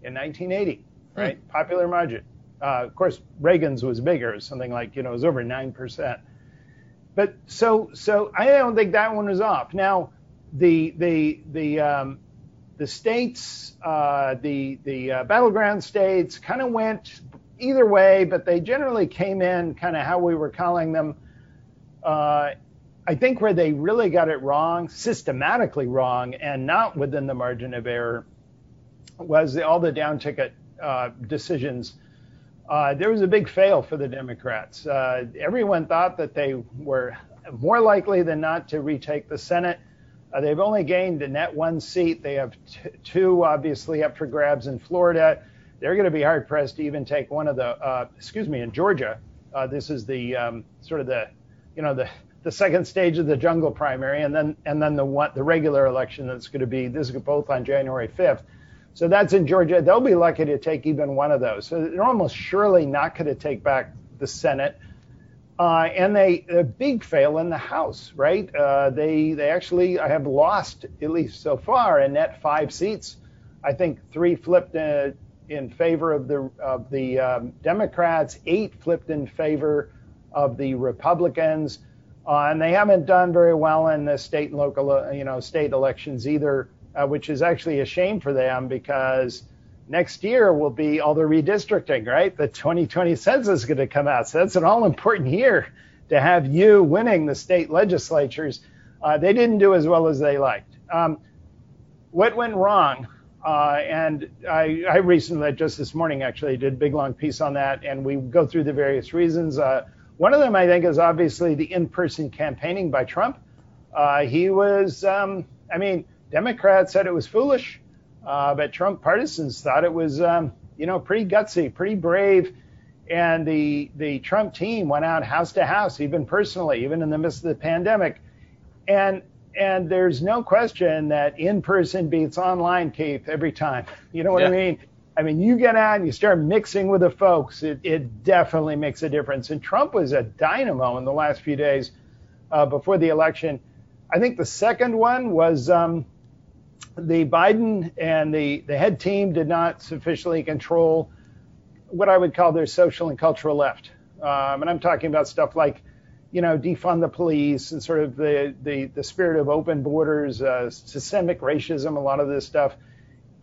in 1980. Right, hmm. popular margin. Uh, of course, Reagan's was bigger, something like you know, it was over nine percent. But so so I don't think that one was off. Now, the the the um, the states, uh, the the uh, battleground states, kind of went either way, but they generally came in kind of how we were calling them. Uh, I think where they really got it wrong, systematically wrong, and not within the margin of error, was the, all the down ticket uh, decisions. Uh, there was a big fail for the Democrats. Uh, everyone thought that they were more likely than not to retake the Senate. Uh, they've only gained a net one seat. They have t- two, obviously, up for grabs in Florida. They're going to be hard pressed to even take one of the, uh, excuse me, in Georgia. Uh, this is the um, sort of the, you know, the the second stage of the jungle primary, and then and then the one, the regular election that's going to be this is both on January 5th. So that's in Georgia. They'll be lucky to take even one of those. So they're almost surely not going to take back the Senate. Uh, and they a big fail in the House, right? Uh, they they actually have lost at least so far a net five seats. I think three flipped in, in favor of the of the um, Democrats, eight flipped in favor of the Republicans, uh, and they haven't done very well in the state and local uh, you know state elections either, uh, which is actually a shame for them because next year will be all the redistricting, right? The 2020 census is going to come out. So that's an all important year to have you winning the state legislatures. Uh, they didn't do as well as they liked. Um, what went wrong? Uh, and I, I, recently, just this morning, actually did a big long piece on that, and we go through the various reasons. Uh, one of them, I think, is obviously the in-person campaigning by Trump. Uh, he was, um, I mean, Democrats said it was foolish. Uh, but Trump partisans thought it was, um, you know, pretty gutsy, pretty brave. And the the Trump team went out house to house, even personally, even in the midst of the pandemic. And and there's no question that in person beats online, Keith, every time. You know what yeah. I mean? I mean, you get out and you start mixing with the folks, it, it definitely makes a difference. And Trump was a dynamo in the last few days uh, before the election. I think the second one was um, the Biden and the, the head team did not sufficiently control what I would call their social and cultural left. Um, and I'm talking about stuff like, you know, defund the police and sort of the, the, the spirit of open borders, uh, systemic racism, a lot of this stuff.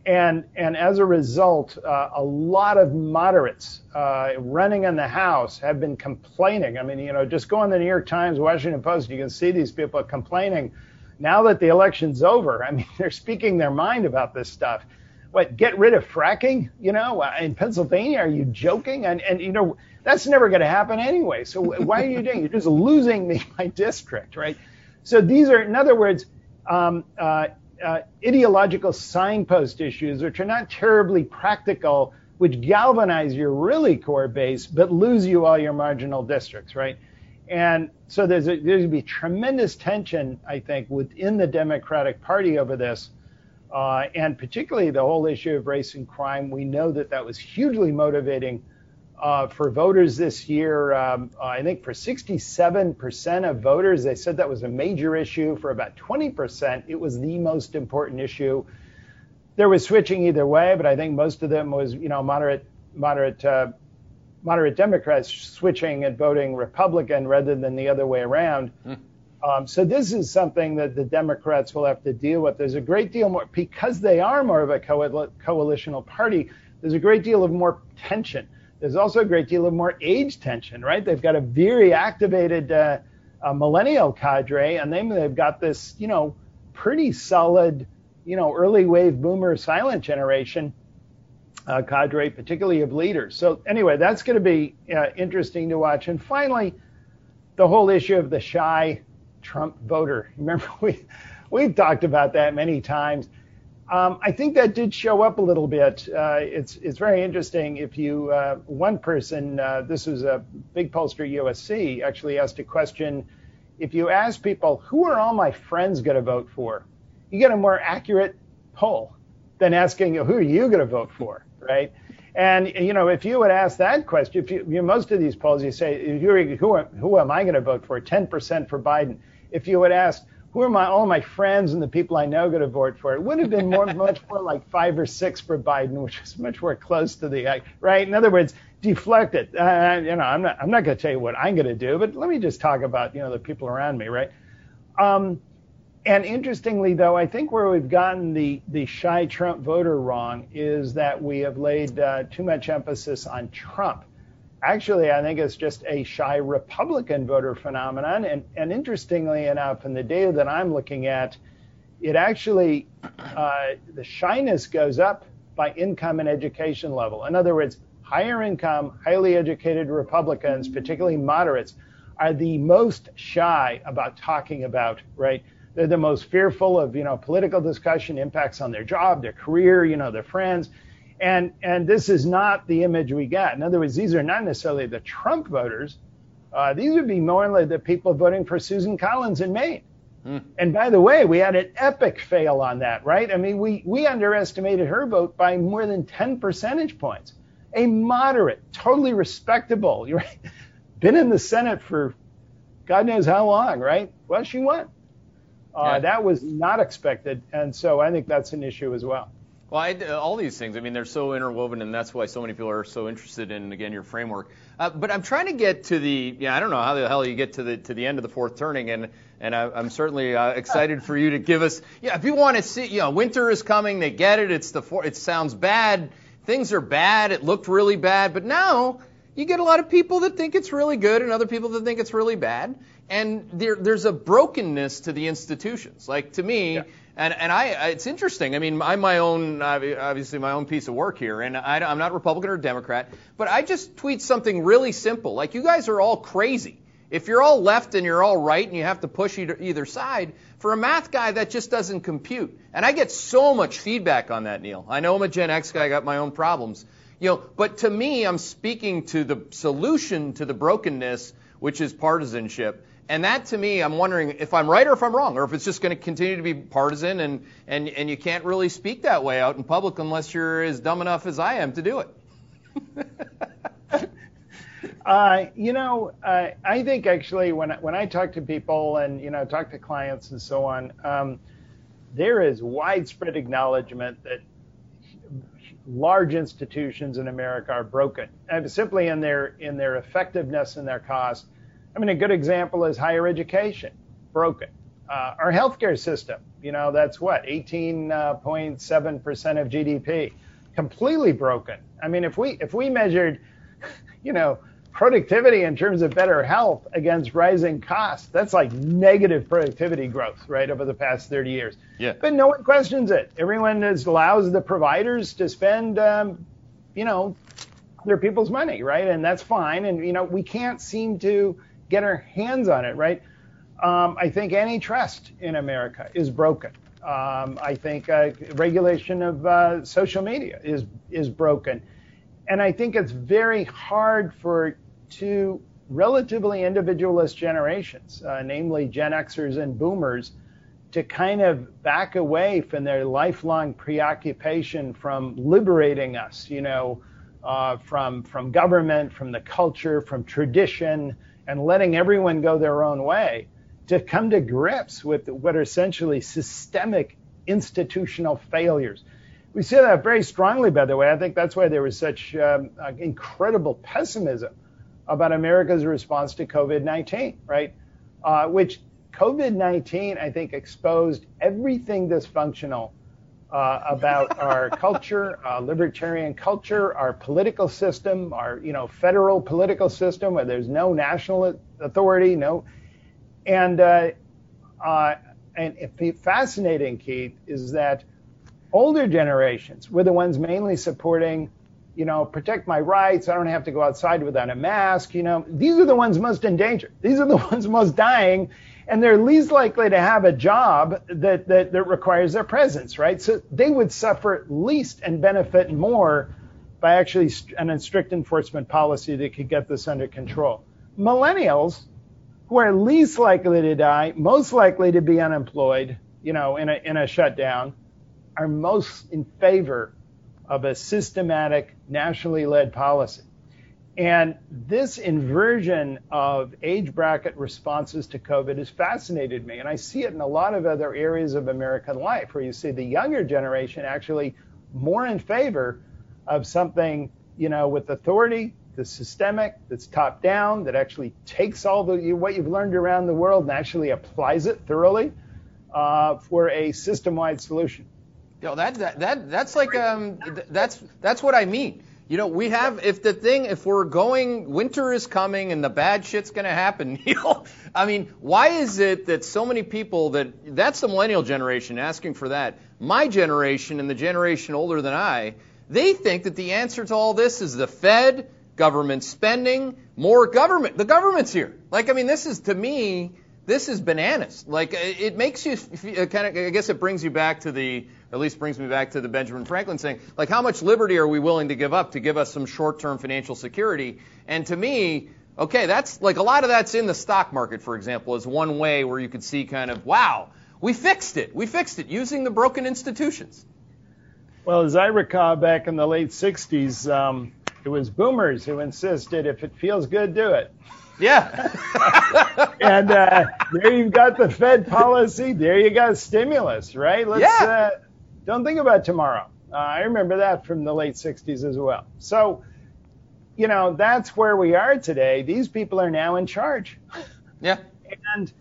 And, and as a result, uh, a lot of moderates uh, running in the House have been complaining. I mean, you know, just go on the New York Times, Washington Post, you can see these people complaining now that the election's over, I mean, they're speaking their mind about this stuff. What, get rid of fracking? You know, uh, in Pennsylvania, are you joking? And, and you know, that's never going to happen anyway. So why are you doing? You're just losing me my district, right? So these are, in other words, um, uh, uh, ideological signpost issues, which are not terribly practical, which galvanize your really core base, but lose you all your marginal districts, right? And so there's, a, there's going to be tremendous tension, I think, within the Democratic Party over this. Uh, and particularly the whole issue of race and crime. We know that that was hugely motivating uh, for voters this year. Um, I think for 67% of voters, they said that was a major issue. For about 20%, it was the most important issue. There was switching either way, but I think most of them was, you know, moderate, moderate, uh, moderate Democrats switching and voting Republican rather than the other way around. Mm. Um, so this is something that the Democrats will have to deal with. There's a great deal more because they are more of a coalitional party. There's a great deal of more tension there's also a great deal of more age tension, right? They've got a very activated uh, millennial cadre, and they, they've got this, you know, pretty solid, you know, early wave boomer silent generation uh, cadre, particularly of leaders. So anyway, that's going to be uh, interesting to watch. And finally, the whole issue of the shy Trump voter. Remember, we we've talked about that many times. Um, I think that did show up a little bit. Uh, it's it's very interesting. If you uh, one person, uh, this was a big pollster USC, actually asked a question. If you ask people who are all my friends going to vote for, you get a more accurate poll than asking who are you going to vote for, right? And you know, if you would ask that question, if you, you most of these polls, you say who who, am I going to vote for? 10% for Biden. If you would ask who are my all my friends and the people I know going to vote for? It would have been more, much more like five or six for Biden, which is much more close to the right. In other words, deflect it. Uh, you know, I'm not I'm not going to tell you what I'm going to do, but let me just talk about you know the people around me, right? Um, and interestingly, though, I think where we've gotten the the shy Trump voter wrong is that we have laid uh, too much emphasis on Trump Actually, I think it's just a shy Republican voter phenomenon. And, and interestingly enough, in the data that I'm looking at, it actually, uh, the shyness goes up by income and education level. In other words, higher income, highly educated Republicans, particularly moderates, are the most shy about talking about, right? They're the most fearful of, you know, political discussion, impacts on their job, their career, you know, their friends. And, and this is not the image we get. In other words, these are not necessarily the Trump voters. Uh, these would be more like the people voting for Susan Collins in Maine. Mm. And by the way, we had an epic fail on that, right? I mean, we, we underestimated her vote by more than 10 percentage points. A moderate, totally respectable, right? Been in the Senate for God knows how long, right? Well, she won. Uh, yeah. That was not expected. And so I think that's an issue as well. Well, I, uh, all these things, I mean, they're so interwoven, and that's why so many people are so interested in, again, your framework. Uh, but I'm trying to get to the, yeah, I don't know how the hell you get to the to the end of the fourth turning, and and I, am certainly uh, excited for you to give us, yeah, if you want to see, you know, winter is coming, they get it, it's the four, it sounds bad, things are bad, it looked really bad, but now you get a lot of people that think it's really good and other people that think it's really bad, and there, there's a brokenness to the institutions. Like to me. Yeah and and I, it's interesting. I mean, I'm my own, obviously my own piece of work here, and I, I'm not Republican or Democrat, but I just tweet something really simple. Like you guys are all crazy. If you're all left and you're all right and you have to push either, either side, for a math guy, that just doesn't compute. And I get so much feedback on that, Neil. I know I'm a Gen X guy, I got my own problems. You know, but to me, I'm speaking to the solution to the brokenness, which is partisanship. And that to me, I'm wondering if I'm right or if I'm wrong, or if it's just going to continue to be partisan and, and, and you can't really speak that way out in public unless you're as dumb enough as I am to do it. uh, you know, uh, I think actually when, when I talk to people and, you know, talk to clients and so on, um, there is widespread acknowledgement that large institutions in America are broken, and simply in their in their effectiveness and their cost I mean, a good example is higher education, broken. Uh, our healthcare system, you know, that's what, 18.7% of GDP, completely broken. I mean, if we if we measured, you know, productivity in terms of better health against rising costs, that's like negative productivity growth, right, over the past 30 years. Yeah. But no one questions it. Everyone is, allows the providers to spend, um, you know, their people's money, right? And that's fine. And, you know, we can't seem to get our hands on it, right? Um, I think antitrust in America is broken. Um, I think uh, regulation of uh, social media is is broken, and I think it's very hard for to relatively individualist generations, uh, namely Gen Xers and Boomers, to kind of back away from their lifelong preoccupation from liberating us, you know, uh, from from government, from the culture, from tradition, and letting everyone go their own way, to come to grips with what are essentially systemic institutional failures. We see that very strongly, by the way. I think that's why there was such um, uh, incredible pessimism about America's response to COVID 19, right? Uh, which COVID 19, I think, exposed everything dysfunctional uh, about our culture, uh, libertarian culture, our political system, our you know federal political system where there's no national authority, no, and uh, uh and fascinating, Keith, is that older generations were the ones mainly supporting, you know, protect my rights. I don't have to go outside without a mask. You know, these are the ones most in danger. These are the ones most dying and they're least likely to have a job that, that, that requires their presence, right? So they would suffer least and benefit more by actually an strict enforcement policy that could get this under control. Millennials, who are least likely to die, most likely to be unemployed, you know, in a, in a shutdown, are most in favor of a systematic, nationally led policy. And this inversion of age bracket responses to COVID has fascinated me. And I see it in a lot of other areas of American life where you see the younger generation actually more in favor of something, you know, with authority, that's systemic, that's top down, that actually takes all the what you've learned around the world and actually applies it thoroughly uh, for a system-wide solution. Yo, that, that that that's like um that's that's what I mean. You know, we have, if the thing, if we're going, winter is coming and the bad shit's going to happen, you know, I mean, why is it that so many people that, that's the millennial generation asking for that. My generation and the generation older than I, they think that the answer to all this is the Fed, government spending, more government. The government's here. Like, I mean, this is, to me, this is bananas. Like, it makes you kind of, I guess it brings you back to the, at least brings me back to the Benjamin Franklin saying, like, how much liberty are we willing to give up to give us some short-term financial security? And to me, okay, that's like a lot of that's in the stock market, for example, is one way where you could see kind of, wow, we fixed it. We fixed it using the broken institutions. Well, as I recall back in the late 60s, um, it was boomers who insisted if it feels good, do it. Yeah. and uh, there you've got the Fed policy. There you got stimulus, right? Let's, yeah. Uh, don't think about tomorrow. Uh, I remember that from the late 60s as well. So, you know, that's where we are today. These people are now in charge. Yeah. And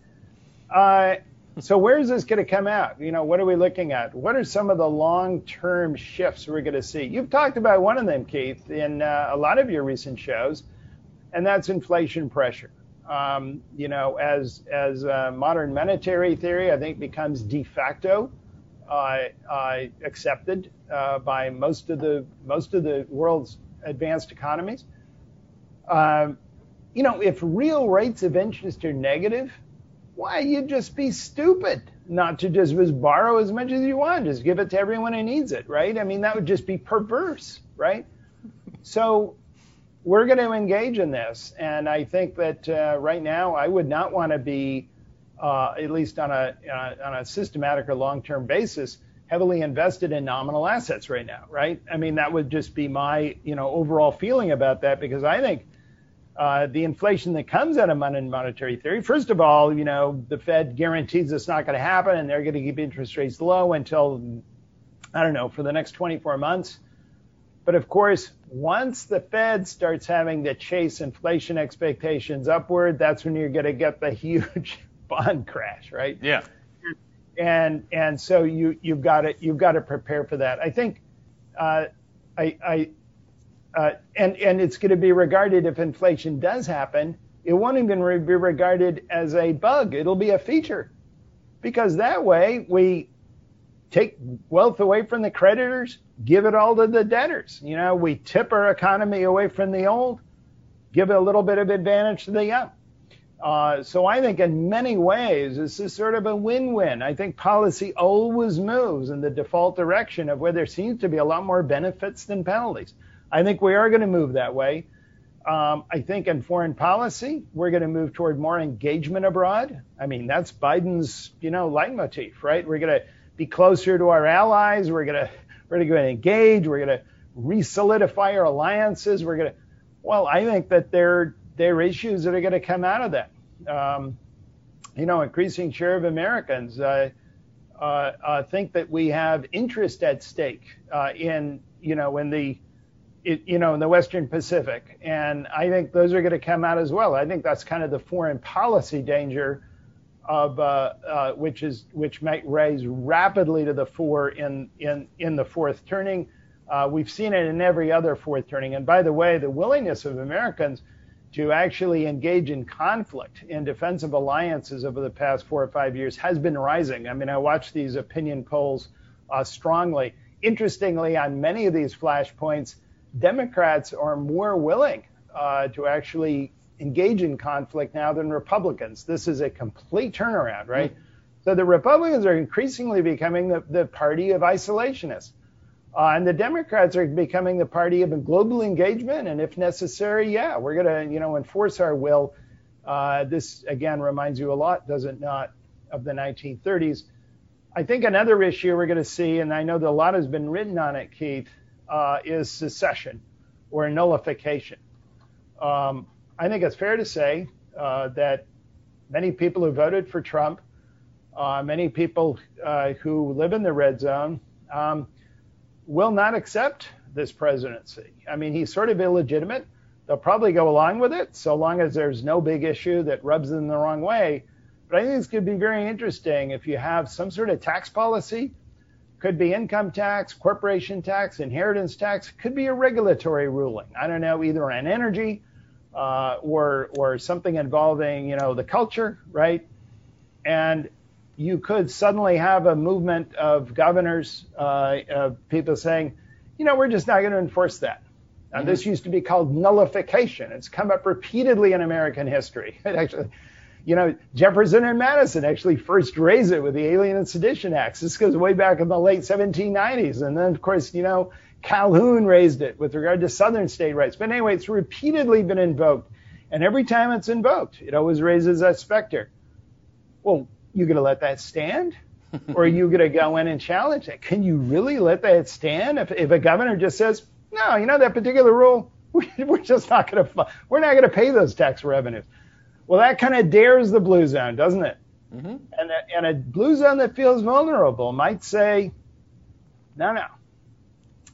uh, so, where is this going to come out? You know, what are we looking at? What are some of the long term shifts we're going to see? You've talked about one of them, Keith, in uh, a lot of your recent shows, and that's inflation pressure. Um, you know, as as uh, modern monetary theory, I think becomes de facto uh, uh, accepted uh, by most of the most of the world's advanced economies. Um, you know, if real rates of interest are negative, why you'd just be stupid not to just, just borrow as much as you want, just give it to everyone who needs it, right? I mean, that would just be perverse, right? So we're going to engage in this, and I think that uh, right now I would not want to be uh, at least on a, on a systematic or long-term basis, heavily invested in nominal assets right now, right? I mean, that would just be my, you know, overall feeling about that because I think uh, the inflation that comes out of monetary theory, first of all, you know, the Fed guarantees it's not going to happen and they're going to keep interest rates low until, I don't know, for the next 24 months. But of course, once the Fed starts having to chase inflation expectations upward, that's when you're going to get the huge bond crash, right? Yeah. And and so you you've got to you've got to prepare for that. I think, uh, I I. Uh, and and it's going to be regarded if inflation does happen, it won't even re- be regarded as a bug. It'll be a feature, because that way we take wealth away from the creditors, give it all to the debtors. You know, we tip our economy away from the old, give a little bit of advantage to the young. Uh, so I think in many ways this is sort of a win-win. I think policy always moves in the default direction of where there seems to be a lot more benefits than penalties. I think we are going to move that way. Um, I think in foreign policy, we're going to move toward more engagement abroad. I mean, that's Biden's, you know, leitmotif, right? We're going to be closer to our allies. We're going to we're to engage. We're going to re-solidify our alliances. We're to, well, I think that there there are issues that are going to come out of that. Um, you know, increasing share of Americans uh, uh, uh, think that we have interest at stake uh, in, you know, in the it, you know, in the Western Pacific. And I think those are going to come out as well. I think that's kind of the foreign policy danger of uh, uh, which is which might rise rapidly to the fore in in in the fourth turning. Uh, we've seen it in every other fourth turning. And by the way, the willingness of Americans to actually engage in conflict in defensive alliances over the past four or five years has been rising. I mean, I watch these opinion polls uh, strongly. Interestingly, on many of these flashpoints, Democrats are more willing uh, to actually engage in conflict now than Republicans. This is a complete turnaround, right? Mm-hmm. So the Republicans are increasingly becoming the, the party of isolationists. Uh, and the Democrats are becoming the party of global engagement, and if necessary, yeah, we're going to, you know, enforce our will. Uh, this again reminds you a lot, does it not, of the 1930s? I think another issue we're going to see, and I know that a lot has been written on it, Keith, uh, is secession or nullification. Um, I think it's fair to say uh, that many people who voted for Trump, uh, many people uh, who live in the red zone, um, will not accept this presidency. I mean, he's sort of illegitimate. They'll probably go along with it so long as there's no big issue that rubs them the wrong way. But I think this could be very interesting if you have some sort of tax policy could be income tax, corporation tax, inheritance tax, could be a regulatory ruling. I don't know, either on energy uh, or or something involving you know the culture, right? And you could suddenly have a movement of governors, uh, of people saying, you know, we're just not going to enforce that. Now, mm-hmm. this used to be called nullification. It's come up repeatedly in American history. It actually you know, Jefferson and Madison actually first raised it with the Alien and Sedition Acts. This goes way back in the late 1790s. And then, of course, you know, Calhoun raised it with regard to Southern state rights. But anyway, it's repeatedly been invoked. And every time it's invoked, it always raises that specter. Well, you going to let that stand? or are you going to go in and challenge it? Can you really let that stand? If, if a governor just says, no, you know, that particular rule, we're just not going to, we're not going to pay those tax revenues. Well, that kind of dares the blue zone, doesn't it? Mm-hmm. And, a, and a blue zone that feels vulnerable might say, no, no,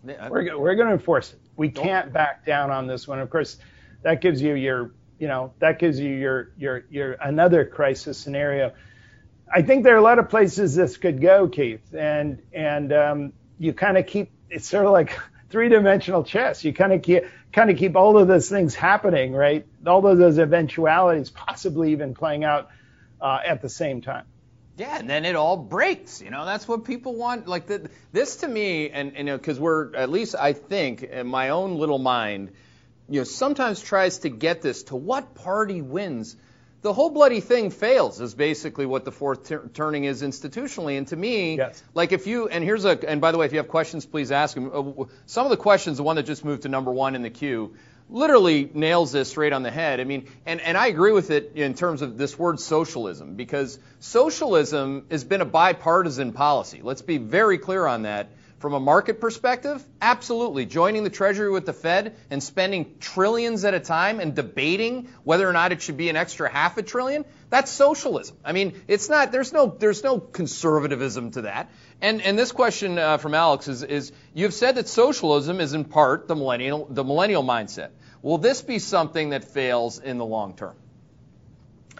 we're, we're going to enforce it. We can't back down on this one. Of course, that gives you your, you know, that gives you your, your, your another crisis scenario. I think there are a lot of places this could go, Keith, and and um, you kind of keep it's sort of like three-dimensional chess. You kind of keep kind of keep all of those things happening, right? All of those eventualities possibly even playing out uh, at the same time. Yeah, and then it all breaks. You know, that's what people want. Like the, this to me, and, and you know, because we're at least I think in my own little mind, you know, sometimes tries to get this to what party wins the whole bloody thing fails is basically what the fourth t- turning is institutionally. And to me, yes. like if you and here's a and by the way, if you have questions, please ask them. Uh, some of the questions, the one that just moved to number one in the queue, literally nails this straight on the head. I mean, and and I agree with it in terms of this word socialism because socialism has been a bipartisan policy. Let's be very clear on that. From a market perspective, absolutely. Joining the Treasury with the Fed and spending trillions at a time and debating whether or not it should be an extra half a trillion, that's socialism. I mean, it's not, there's no, there's no conservatism to that. And, and this question uh, from Alex is, is you've said that socialism is in part the millennial, the millennial mindset. Will this be something that fails in the long term?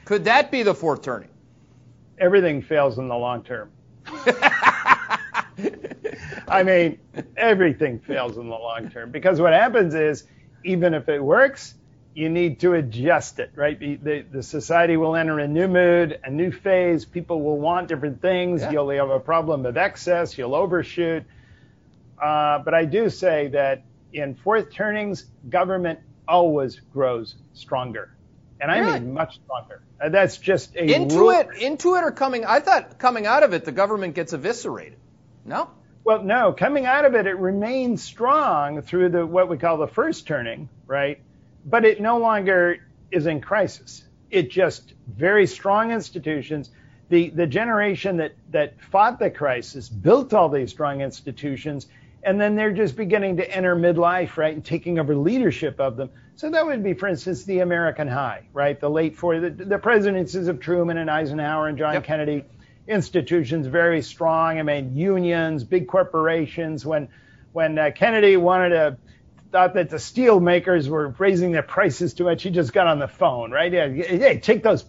Could that be the fourth turning? Everything fails in the long term. I mean, everything fails in the long term because what happens is, even if it works, you need to adjust it, right? The, the society will enter a new mood, a new phase. People will want different things. Yeah. You'll have a problem of excess. You'll overshoot. Uh, but I do say that in fourth turnings, government always grows stronger. And I really? mean much stronger. Uh, that's just a into rule. it, into it, or coming. I thought coming out of it, the government gets eviscerated. No. Well, no. Coming out of it, it remains strong through the what we call the first turning, right? But it no longer is in crisis. It just very strong institutions. The the generation that that fought the crisis built all these strong institutions, and then they're just beginning to enter midlife, right, and taking over leadership of them. So that would be, for instance, the American high, right, the late 40s, the, the presidencies of Truman and Eisenhower and John yep. Kennedy, institutions very strong. I mean, unions, big corporations. When when uh, Kennedy wanted to thought that the steel makers were raising their prices too much, he just got on the phone, right? Yeah, hey, take those,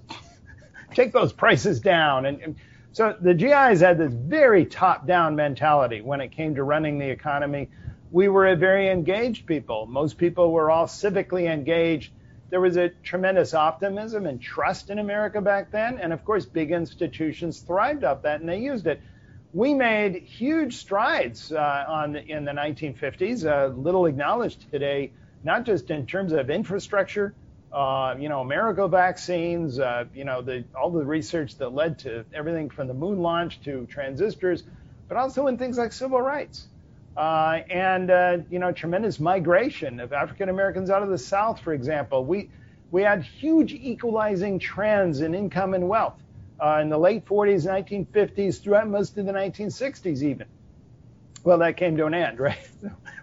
take those prices down. And, and so the GIs had this very top-down mentality when it came to running the economy. We were a very engaged people. Most people were all civically engaged. There was a tremendous optimism and trust in America back then, and of course, big institutions thrived off that, and they used it we made huge strides uh, on in the 1950s, uh, little acknowledged today, not just in terms of infrastructure, uh, you know, Amerigo vaccines, uh, you know, the, all the research that led to everything from the moon launch to transistors, but also in things like civil rights. Uh, and uh, you know, tremendous migration of African Americans out of the South, for example. We we had huge equalizing trends in income and wealth uh, in the late 40s, 1950s, throughout most of the 1960s, even. Well, that came to an end, right?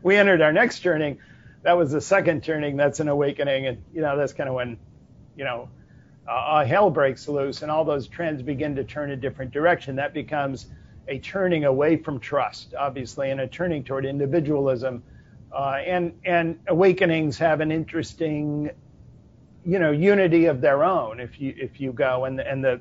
we entered our next turning. That was the second turning. That's an awakening, and you know that's kind of when, you know, uh, hell breaks loose, and all those trends begin to turn a different direction. That becomes a turning away from trust, obviously, and a turning toward individualism. Uh, and and awakenings have an interesting, you know, unity of their own. If you if you go and and the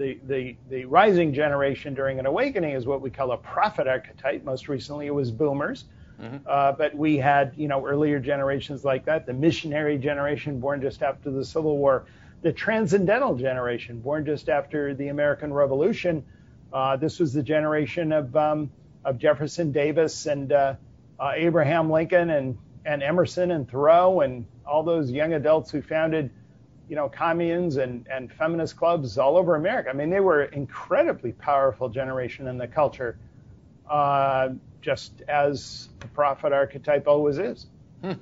the, the, the rising generation during an awakening is what we call a prophet archetype. Most recently, it was boomers. Mm-hmm. Uh, but we had, you know, earlier generations like that, the missionary generation born just after the Civil War, the transcendental generation born just after the American Revolution. Uh, this was the generation of, um, of Jefferson Davis and uh, uh Abraham Lincoln and, and Emerson and Thoreau and all those young adults who founded you know, communes and, and feminist clubs all over America. I mean, they were incredibly powerful generation in the culture, uh, just as the prophet archetype always is. Hmm.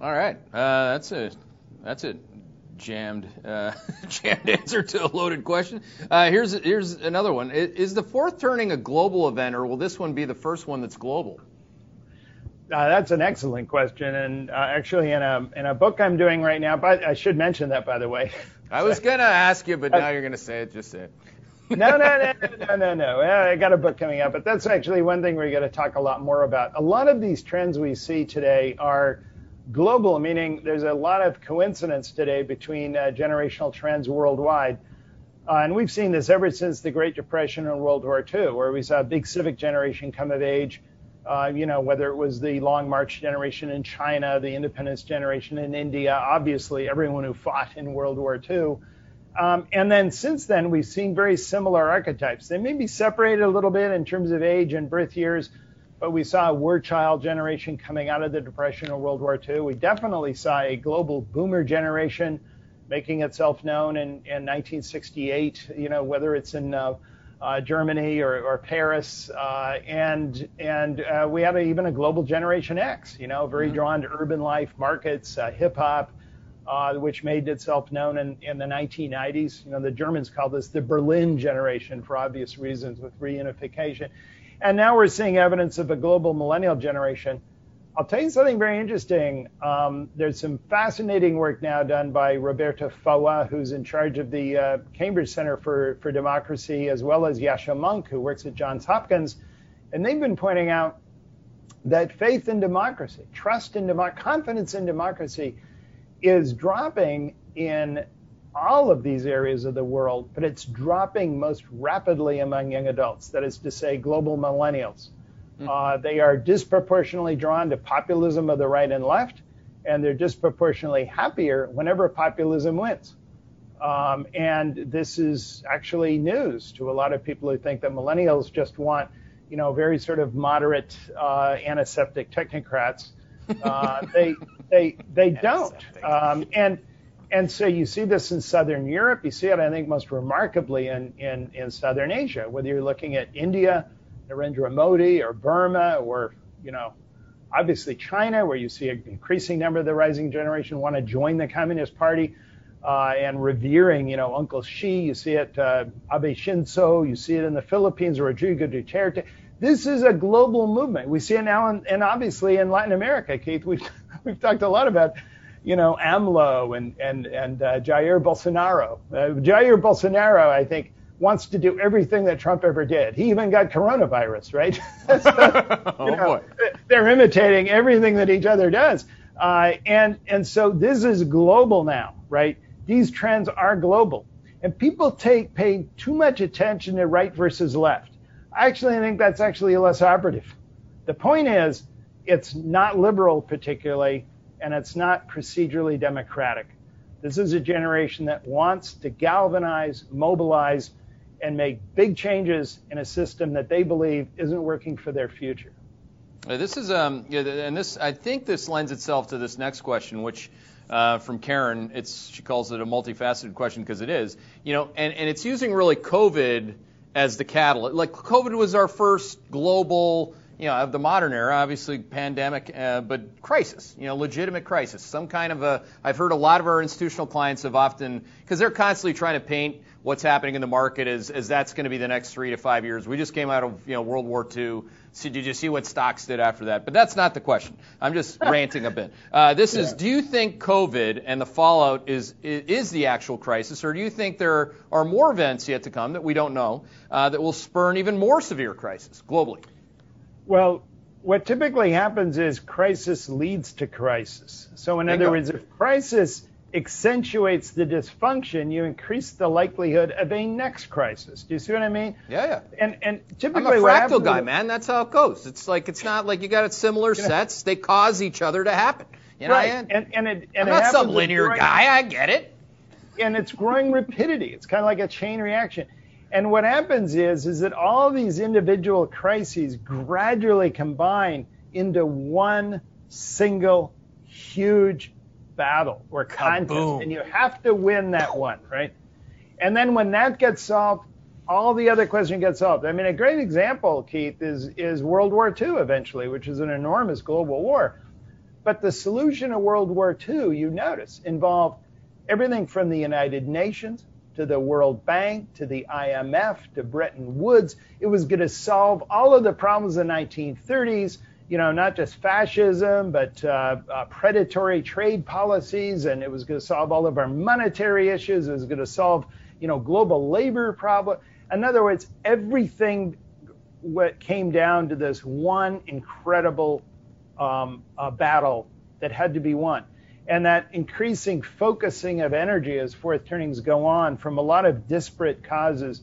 All right, uh, that's a that's a jammed uh, jammed answer to a loaded question. Uh, here's here's another one. Is the fourth turning a global event, or will this one be the first one that's global? Uh, that's an excellent question, and uh, actually, in a in a book I'm doing right now, but I should mention that by the way. I was gonna ask you, but now you're gonna say it. Just say it. no, no, no, no, no, no. I got a book coming out, but that's actually one thing we're going to talk a lot more about. A lot of these trends we see today are global, meaning there's a lot of coincidence today between uh, generational trends worldwide. Uh, and we've seen this ever since the Great Depression and World War II, where we saw a big civic generation come of age uh, you know, whether it was the Long March generation in China, the independence generation in India, obviously everyone who fought in World War II. Um, and then since then, we've seen very similar archetypes. They may be separated a little bit in terms of age and birth years, but we saw a war child generation coming out of the Depression and World War II. We definitely saw a global boomer generation making itself known in, in 1968, you know, whether it's in uh, Germany or, or Paris, uh, and and uh, we have a, even a global Generation X, you know, very mm-hmm. drawn to urban life, markets, uh, hip hop, uh, which made itself known in, in the 1990s. You know, the Germans called this the Berlin generation for obvious reasons with reunification, and now we're seeing evidence of a global millennial generation I'll tell you something very interesting. Um, there's some fascinating work now done by Roberto Foa, who's in charge of the uh, Cambridge Center for, for Democracy, as well as Yascha Mounk, who works at Johns Hopkins. And they've been pointing out that faith in democracy, trust in democracy, confidence in democracy is dropping in all of these areas of the world, but it's dropping most rapidly among young adults. That is to say, global millennials. Uh, they are disproportionately drawn to populism of the right and left, and they're disproportionately happier whenever populism wins. Um, and this is actually news to a lot of people who think that millennials just want, you know, very sort of moderate uh, antiseptic technocrats. Uh, they they they don't. Um, and and so you see this in Southern Europe. You see it, I think, most remarkably in in, in Southern Asia. Whether you're looking at India Narendra Modi or Burma or, you know, obviously China, where you see an increasing number of the rising generation want to join the Communist Party uh, and revering, you know, Uncle Xi. You see it, uh, Abe Shinzo. You see it in the Philippines, Rodrigo Duterte. This is a global movement. We see it now, in, and obviously in Latin America, Keith. We've we've talked a lot about, you know, AMLO and and and uh, Jair Bolsonaro. Uh, Jair Bolsonaro, I think, wants to do everything that Trump ever did. He even got coronavirus, right? so, oh know, boy. They're imitating everything that each other does. Uh, and and so this is global now, right? These trends are global. And people take pay too much attention to right versus left. Actually, I actually think that's actually less operative. The point is, it's not liberal particularly, and it's not procedurally democratic. This is a generation that wants to galvanize, mobilize, and make big changes in a system that they believe isn't working for their future. Uh, this is, um, and this, I think this lends itself to this next question, which uh, from Karen, it's she calls it a multifaceted question because it is, you know, and, and it's using really COVID as the catalyst. Like COVID was our first global, you know, of the modern era, obviously pandemic, uh, but crisis, you know, legitimate crisis, some kind of a. I've heard a lot of our institutional clients have often because they're constantly trying to paint what's happening in the market is, as that's going to be the next three to five years. We just came out of you know World War II. So did you see what stocks did after that? But that's not the question. I'm just ranting a bit. Uh, this yeah. is: Do you think COVID and the fallout is is the actual crisis, or do you think there are more events yet to come that we don't know uh, that will spur an even more severe crisis globally? Well, what typically happens is crisis leads to crisis. So, in Bingo. other words, if crisis accentuates the dysfunction, you increase the likelihood of a next crisis. Do you see what I mean? Yeah, yeah. And and typically, I'm a fractal guy, man. That's how it goes. It's like it's not like you got similar you know, sets; they cause each other to happen. You know, right. And and it and I'm it not some linear growing, guy. I get it. And it's growing rapidity. It's kind of like a chain reaction. And what happens is is that all these individual crises gradually combine into one single huge battle or contest, Kaboom. and you have to win that one, right? And then when that gets solved, all the other questions get solved. I mean, a great example, Keith, is is World War II eventually, which is an enormous global war. But the solution of World War II, you notice, involved everything from the United Nations to the World Bank to the IMF to Bretton Woods. It was going to solve all of the problems of the 1930s you know, not just fascism, but uh, uh, predatory trade policies, and it was going to solve all of our monetary issues. It was going to solve, you know, global labor problem. In other words, everything what came down to this one incredible um, uh, battle that had to be won. And that increasing focusing of energy as fourth turnings go on from a lot of disparate causes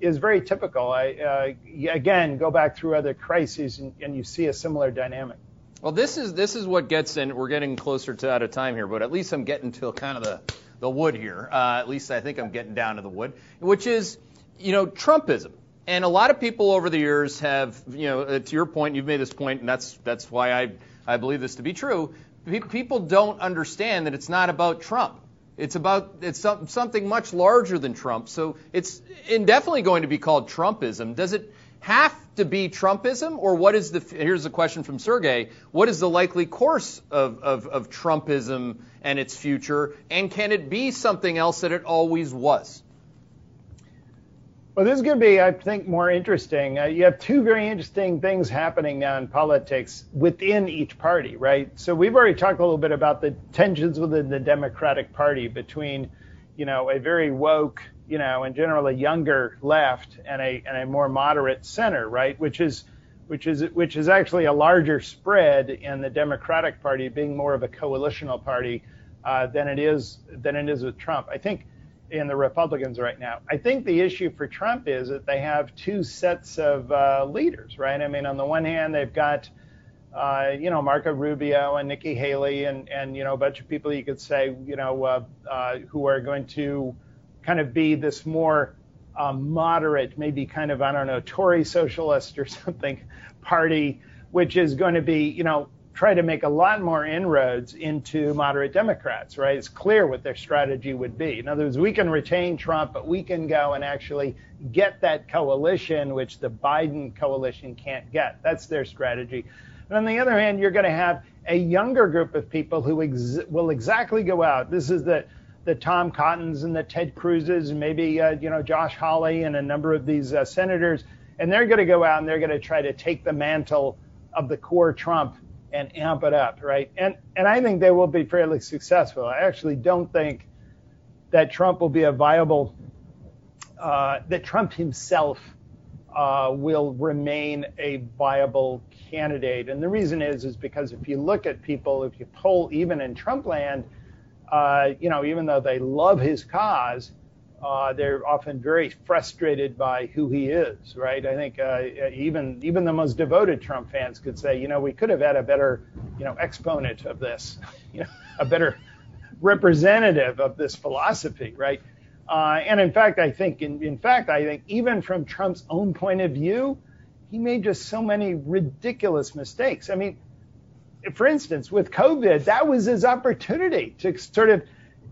is very typical. I, uh, again, go back through other crises and, and, you see a similar dynamic. Well, this is this is what gets in. We're getting closer to out of time here, but at least I'm getting to kind of the the wood here. Uh, at least I think I'm getting down to the wood, which is, you know, Trumpism. And a lot of people over the years have, you know, uh, to your point, you've made this point, and that's that's why I I believe this to be true. People don't understand that it's not about Trump. It's about it's something much larger than Trump. So it's indefinitely going to be called Trumpism. Does it have to be Trumpism, or what is the? Here's a question from Sergey. What is the likely course of, of, of Trumpism and its future, and can it be something else that it always was? Well, this is going to be, I think, more interesting. Uh, you have two very interesting things happening now in politics within each party, right? So we've already talked a little bit about the tensions within the Democratic Party between, you know, a very woke, you know, and generally younger left and a and a more moderate center, right? Which is which is which is actually a larger spread in the Democratic Party being more of a coalitional party uh, than it is than it is with Trump. I think in the Republicans right now. I think the issue for Trump is that they have two sets of uh, leaders, right? I mean, on the one hand, they've got, uh, you know, Marco Rubio and Nikki Haley and, and, you know, a bunch of people you could say, you know, uh, uh who are going to kind of be this more um, moderate, maybe kind of, I don't know, Tory socialist or something party, which is going to be, you know, try to make a lot more inroads into moderate Democrats, right? It's clear what their strategy would be. In other words, we can retain Trump, but we can go and actually get that coalition, which the Biden coalition can't get. That's their strategy. And on the other hand, you're going to have a younger group of people who ex- will exactly go out. This is the the Tom Cottons and the Ted Cruzes and maybe uh, you know Josh Hawley and a number of these uh, senators, and they're going to go out and they're going to try to take the mantle of the core Trump and amp it up, right? And and I think they will be fairly successful. I actually don't think that Trump will be a viable uh, that Trump himself uh, will remain a viable candidate. And the reason is is because if you look at people, if you poll even in Trump land, uh, you know, even though they love his cause, uh, they're often very frustrated by who he is, right? I think uh, even even the most devoted Trump fans could say, you know, we could have had a better, you know, exponent of this, you know, a better representative of this philosophy, right? Uh, and in fact, I think, in, in fact, I think even from Trump's own point of view, he made just so many ridiculous mistakes. I mean, for instance, with COVID, that was his opportunity to sort of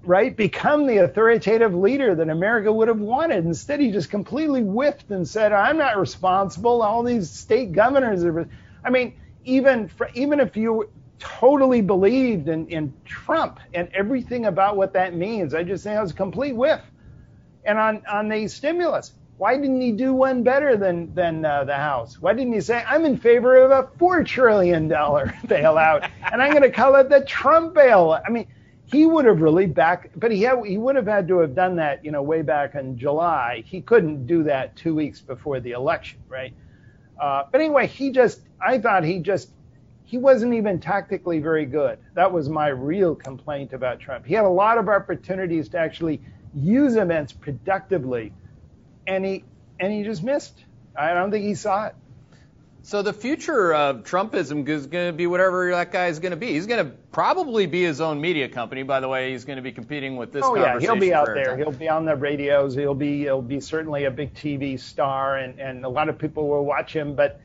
right, become the authoritative leader that America would have wanted. Instead, he just completely whiffed and said, "I'm not responsible. All these state governors are." I mean, even for, even if you totally believed in, in Trump and everything about what that means, I just think it was a complete whiff. And on on the stimulus, why didn't he do one better than than uh, the House? Why didn't he say, "I'm in favor of a four trillion dollar bailout, and I'm going to call it the Trump bailout"? I mean he would have really back, but he had, he would have had to have done that, you know, way back in July. He couldn't do that two weeks before the election, right? Uh, but anyway, he just, I thought he just, he wasn't even tactically very good. That was my real complaint about Trump. He had a lot of opportunities to actually use events productively, and he and he just missed. I don't think he saw it. So the future of Trumpism is going to be whatever that guy is going to be. He's going to probably be his own media company. By the way, he's going to be competing with this. Oh yeah, he'll be out there. He'll be on the radios. He'll be he'll be certainly a big TV star, and and a lot of people will watch him. But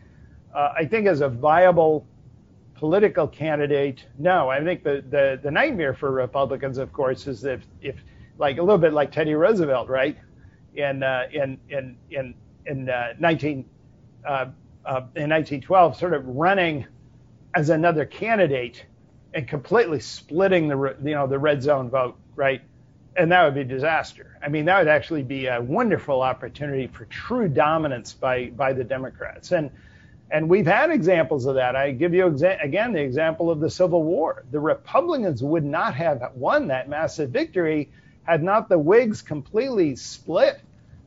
uh, I think as a viable political candidate, no. I think the the the nightmare for Republicans, of course, is if if like a little bit like Teddy Roosevelt, right? In uh, in in in in uh, 19. Uh, uh, Uh, in 1912 sort of running as another candidate and completely splitting the you know the red zone vote, right? And that would be disaster. I mean, that would actually be a wonderful opportunity for true dominance by by the Democrats. And and we've had examples of that. I give you exa- again the example of the Civil War. The Republicans would not have won that massive victory had not the Whigs completely split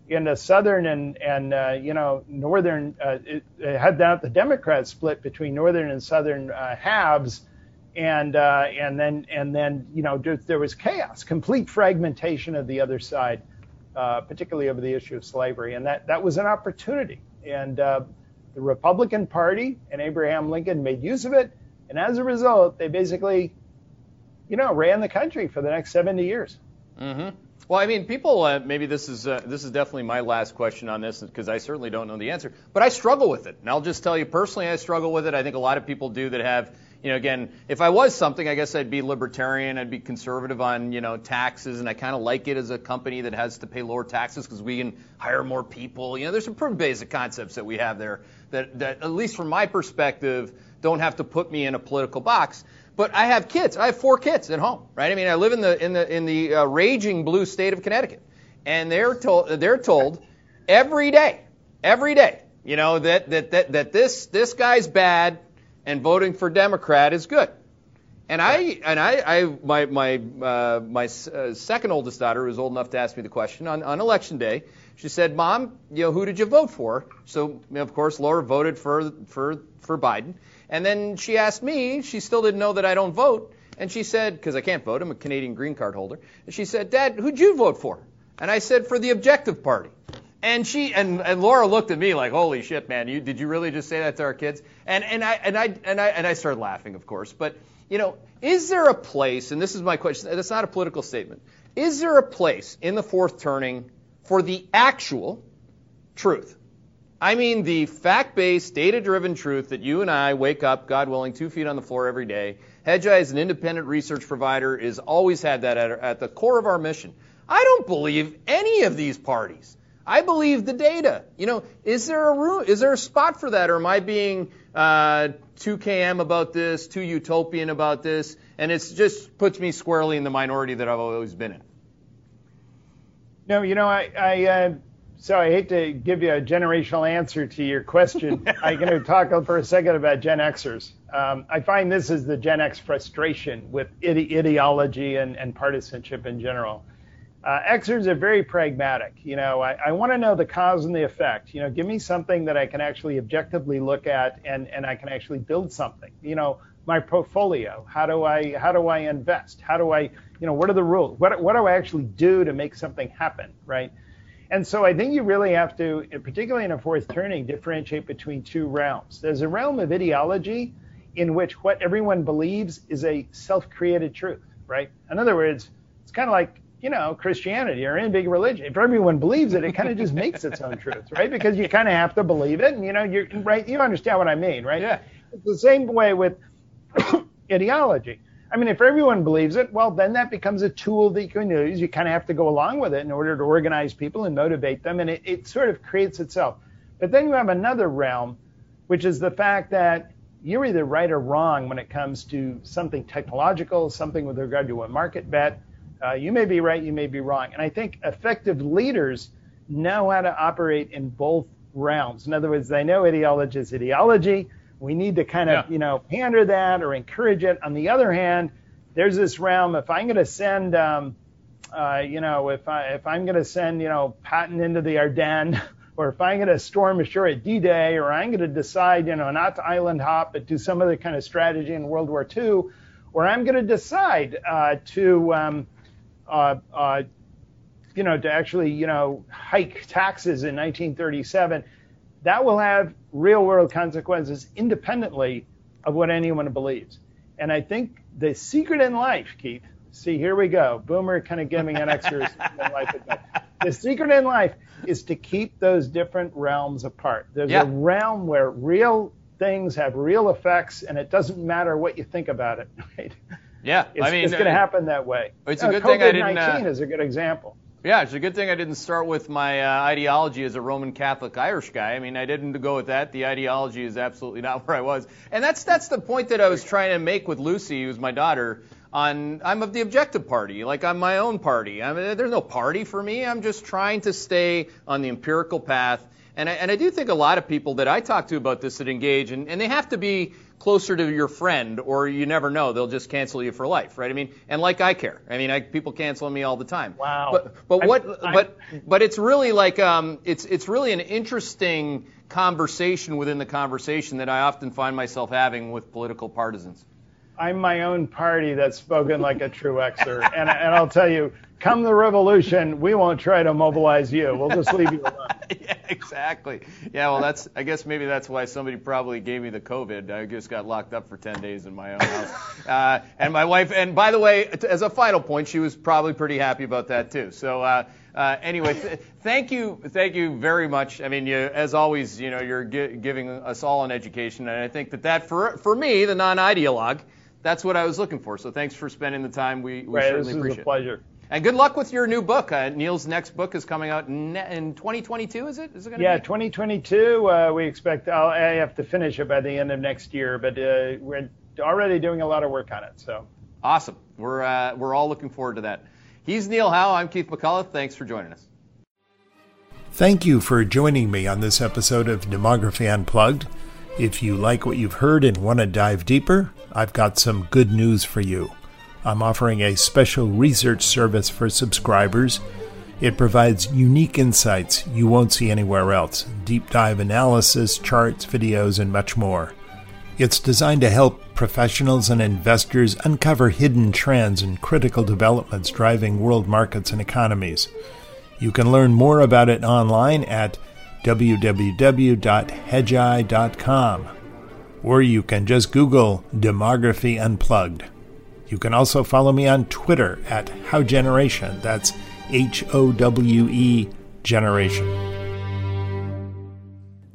into southern and and uh, you know northern uh, it, it had that the Democrats split between northern and southern uh, halves, and uh, and then and then you know there was chaos, complete fragmentation of the other side, uh, particularly over the issue of slavery, and that that was an opportunity, and uh, the Republican Party and Abraham Lincoln made use of it, and as a result, they basically, you know, ran the country for the next 70 years. Mm-hmm. Well, I mean, people. Uh, maybe this is uh, this is definitely my last question on this because I certainly don't know the answer. But I struggle with it, and I'll just tell you personally, I struggle with it. I think a lot of people do that have. You know, again, if I was something, I guess I'd be libertarian. I'd be conservative on, you know, taxes, and I kind of like it as a company that has to pay lower taxes because we can hire more people. You know, there's some pretty basic concepts that we have there that, that, at least from my perspective, don't have to put me in a political box. But I have kids. I have four kids at home, right? I mean, I live in the in the in the uh, raging blue state of Connecticut, and they're told they're told every day, every day, you know that that that, that this this guy's bad, and voting for Democrat is good. And I and I, I my my uh, my uh, second oldest daughter was old enough to ask me the question on, on election day. She said, "Mom, you know who did you vote for?" So of course Laura voted for for for Biden. And then she asked me, she still didn't know that I don't vote. And she said, because I can't vote, I'm a Canadian green card holder. And she said, Dad, who'd you vote for? And I said, for the Objective Party. And she and, and Laura looked at me like, holy shit, man, you did you really just say that to our kids? And and I and I and I and I started laughing, of course. But you know, is there a place? And this is my question. That's not a political statement. Is there a place in the fourth turning for the actual truth? I mean the fact based, data driven truth that you and I wake up, God willing, two feet on the floor every day. Hedgeye, as an independent research provider, is always had that at, at the core of our mission. I don't believe any of these parties. I believe the data. You know, is there a room, is there a spot for that, or am I being uh, too KM about this, too utopian about this, and it just puts me squarely in the minority that I've always been in? No, you know, I, I uh, so I hate to give you a generational answer to your question. I'm going to talk for a second about Gen Xers. Um, I find this is the Gen X frustration with ide- ideology and, and partisanship in general. Uh, Xers are very pragmatic. You know, I, I want to know the cause and the effect. You know, give me something that I can actually objectively look at and, and I can actually build something. You know, my portfolio. How do I how do I invest? How do I you know what are the rules? What what do I actually do to make something happen? Right. And so I think you really have to, particularly in a fourth turning, differentiate between two realms. There's a realm of ideology in which what everyone believes is a self-created truth, right? In other words, it's kind of like you know, Christianity or any big religion. If everyone believes it, it kind of just makes its own truth, right? Because you kind of have to believe it, and you know, you're right. You understand what I mean, right? Yeah. It's the same way with ideology. I mean, if everyone believes it, well, then that becomes a tool that you can use. You kind of have to go along with it in order to organize people and motivate them, and it, it sort of creates itself. But then you have another realm, which is the fact that you're either right or wrong when it comes to something technological, something with regard to a market bet uh, you may be right, you may be wrong. And I think effective leaders know how to operate in both realms. In other words, they know ideology is ideology. We need to kind of, yeah. you know, pander that or encourage it. On the other hand, there's this realm. If I'm going to send, um, uh, you know, if I if I'm going to send, you know, Patton into the Ardennes, or if I'm going to storm ashore at D-Day, or I'm going to decide, you know, not to island hop, but do some other kind of strategy in World War II, or I'm going to decide uh, to um, uh, uh, you know, to actually, you know, hike taxes in 1937, that will have real world consequences independently of what anyone believes. And I think the secret in life, Keith, see, here we go. Boomer kind of giving an extra in life advice. The secret in life is to keep those different realms apart. There's yeah. a realm where real things have real effects, and it doesn't matter what you think about it, right? Yeah, it's, I mean, it's going to uh, happen that way. It's a good thing I didn't. COVID-19 uh, is a good example. Yeah, it's a good thing I didn't start with my uh, ideology as a Roman Catholic Irish guy. I mean, I didn't go with that. The ideology is absolutely not where I was, and that's that's the point that I was trying to make with Lucy, who's my daughter. On I'm of the objective party, like I'm my own party. I mean, there's no party for me. I'm just trying to stay on the empirical path. And I, and I do think a lot of people that I talk to about this that engage, and, and they have to be closer to your friend, or you never know, they'll just cancel you for life, right? I mean, and like I care. I mean, I, people cancel me all the time. Wow. But but what I, I, but but it's really like um it's it's really an interesting conversation within the conversation that I often find myself having with political partisans. I'm my own party that's spoken like a true Xer, and and I'll tell you, come the revolution, we won't try to mobilize you. We'll just leave you alone. yeah, exactly. Yeah, well, that's. I guess maybe that's why somebody probably gave me the COVID. I just got locked up for 10 days in my own house. Uh, and my wife. And by the way, as a final point, she was probably pretty happy about that too. So. Uh, uh, anyway, th- thank you, thank you very much. I mean, you, as always, you know, you're gi- giving us all an education, and I think that that for for me, the non-ideologue, that's what I was looking for. So thanks for spending the time. We, we right, certainly this appreciate is a pleasure. It. And good luck with your new book. Uh, Neil's next book is coming out in, in 2022. Is it? Is it going to yeah, be? 2022. Uh, we expect. I'll, I have to finish it by the end of next year, but uh, we're already doing a lot of work on it. So awesome. We're uh, we're all looking forward to that. He's Neil Howe. I'm Keith McCullough. Thanks for joining us. Thank you for joining me on this episode of Demography Unplugged. If you like what you've heard and want to dive deeper, I've got some good news for you. I'm offering a special research service for subscribers. It provides unique insights you won't see anywhere else deep dive analysis, charts, videos, and much more. It's designed to help professionals and investors uncover hidden trends and critical developments driving world markets and economies. You can learn more about it online at www.hedgeye.com, or you can just Google Demography Unplugged. You can also follow me on Twitter at Howe Generation. That's H O W E Generation.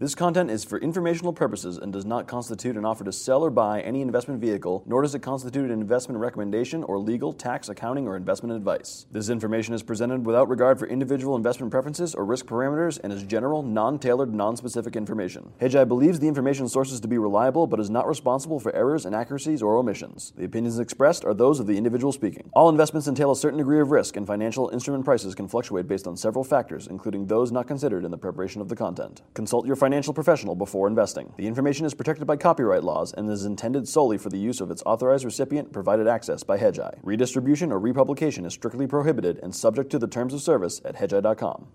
This content is for informational purposes and does not constitute an offer to sell or buy any investment vehicle, nor does it constitute an investment recommendation or legal, tax, accounting, or investment advice. This information is presented without regard for individual investment preferences or risk parameters and is general, non tailored, non specific information. Hedgeye believes the information sources to be reliable but is not responsible for errors, inaccuracies, or omissions. The opinions expressed are those of the individual speaking. All investments entail a certain degree of risk, and financial instrument prices can fluctuate based on several factors, including those not considered in the preparation of the content. Consult your financial professional before investing. The information is protected by copyright laws and is intended solely for the use of its authorized recipient provided access by Hedgeye. Redistribution or republication is strictly prohibited and subject to the terms of service at hedgeye.com.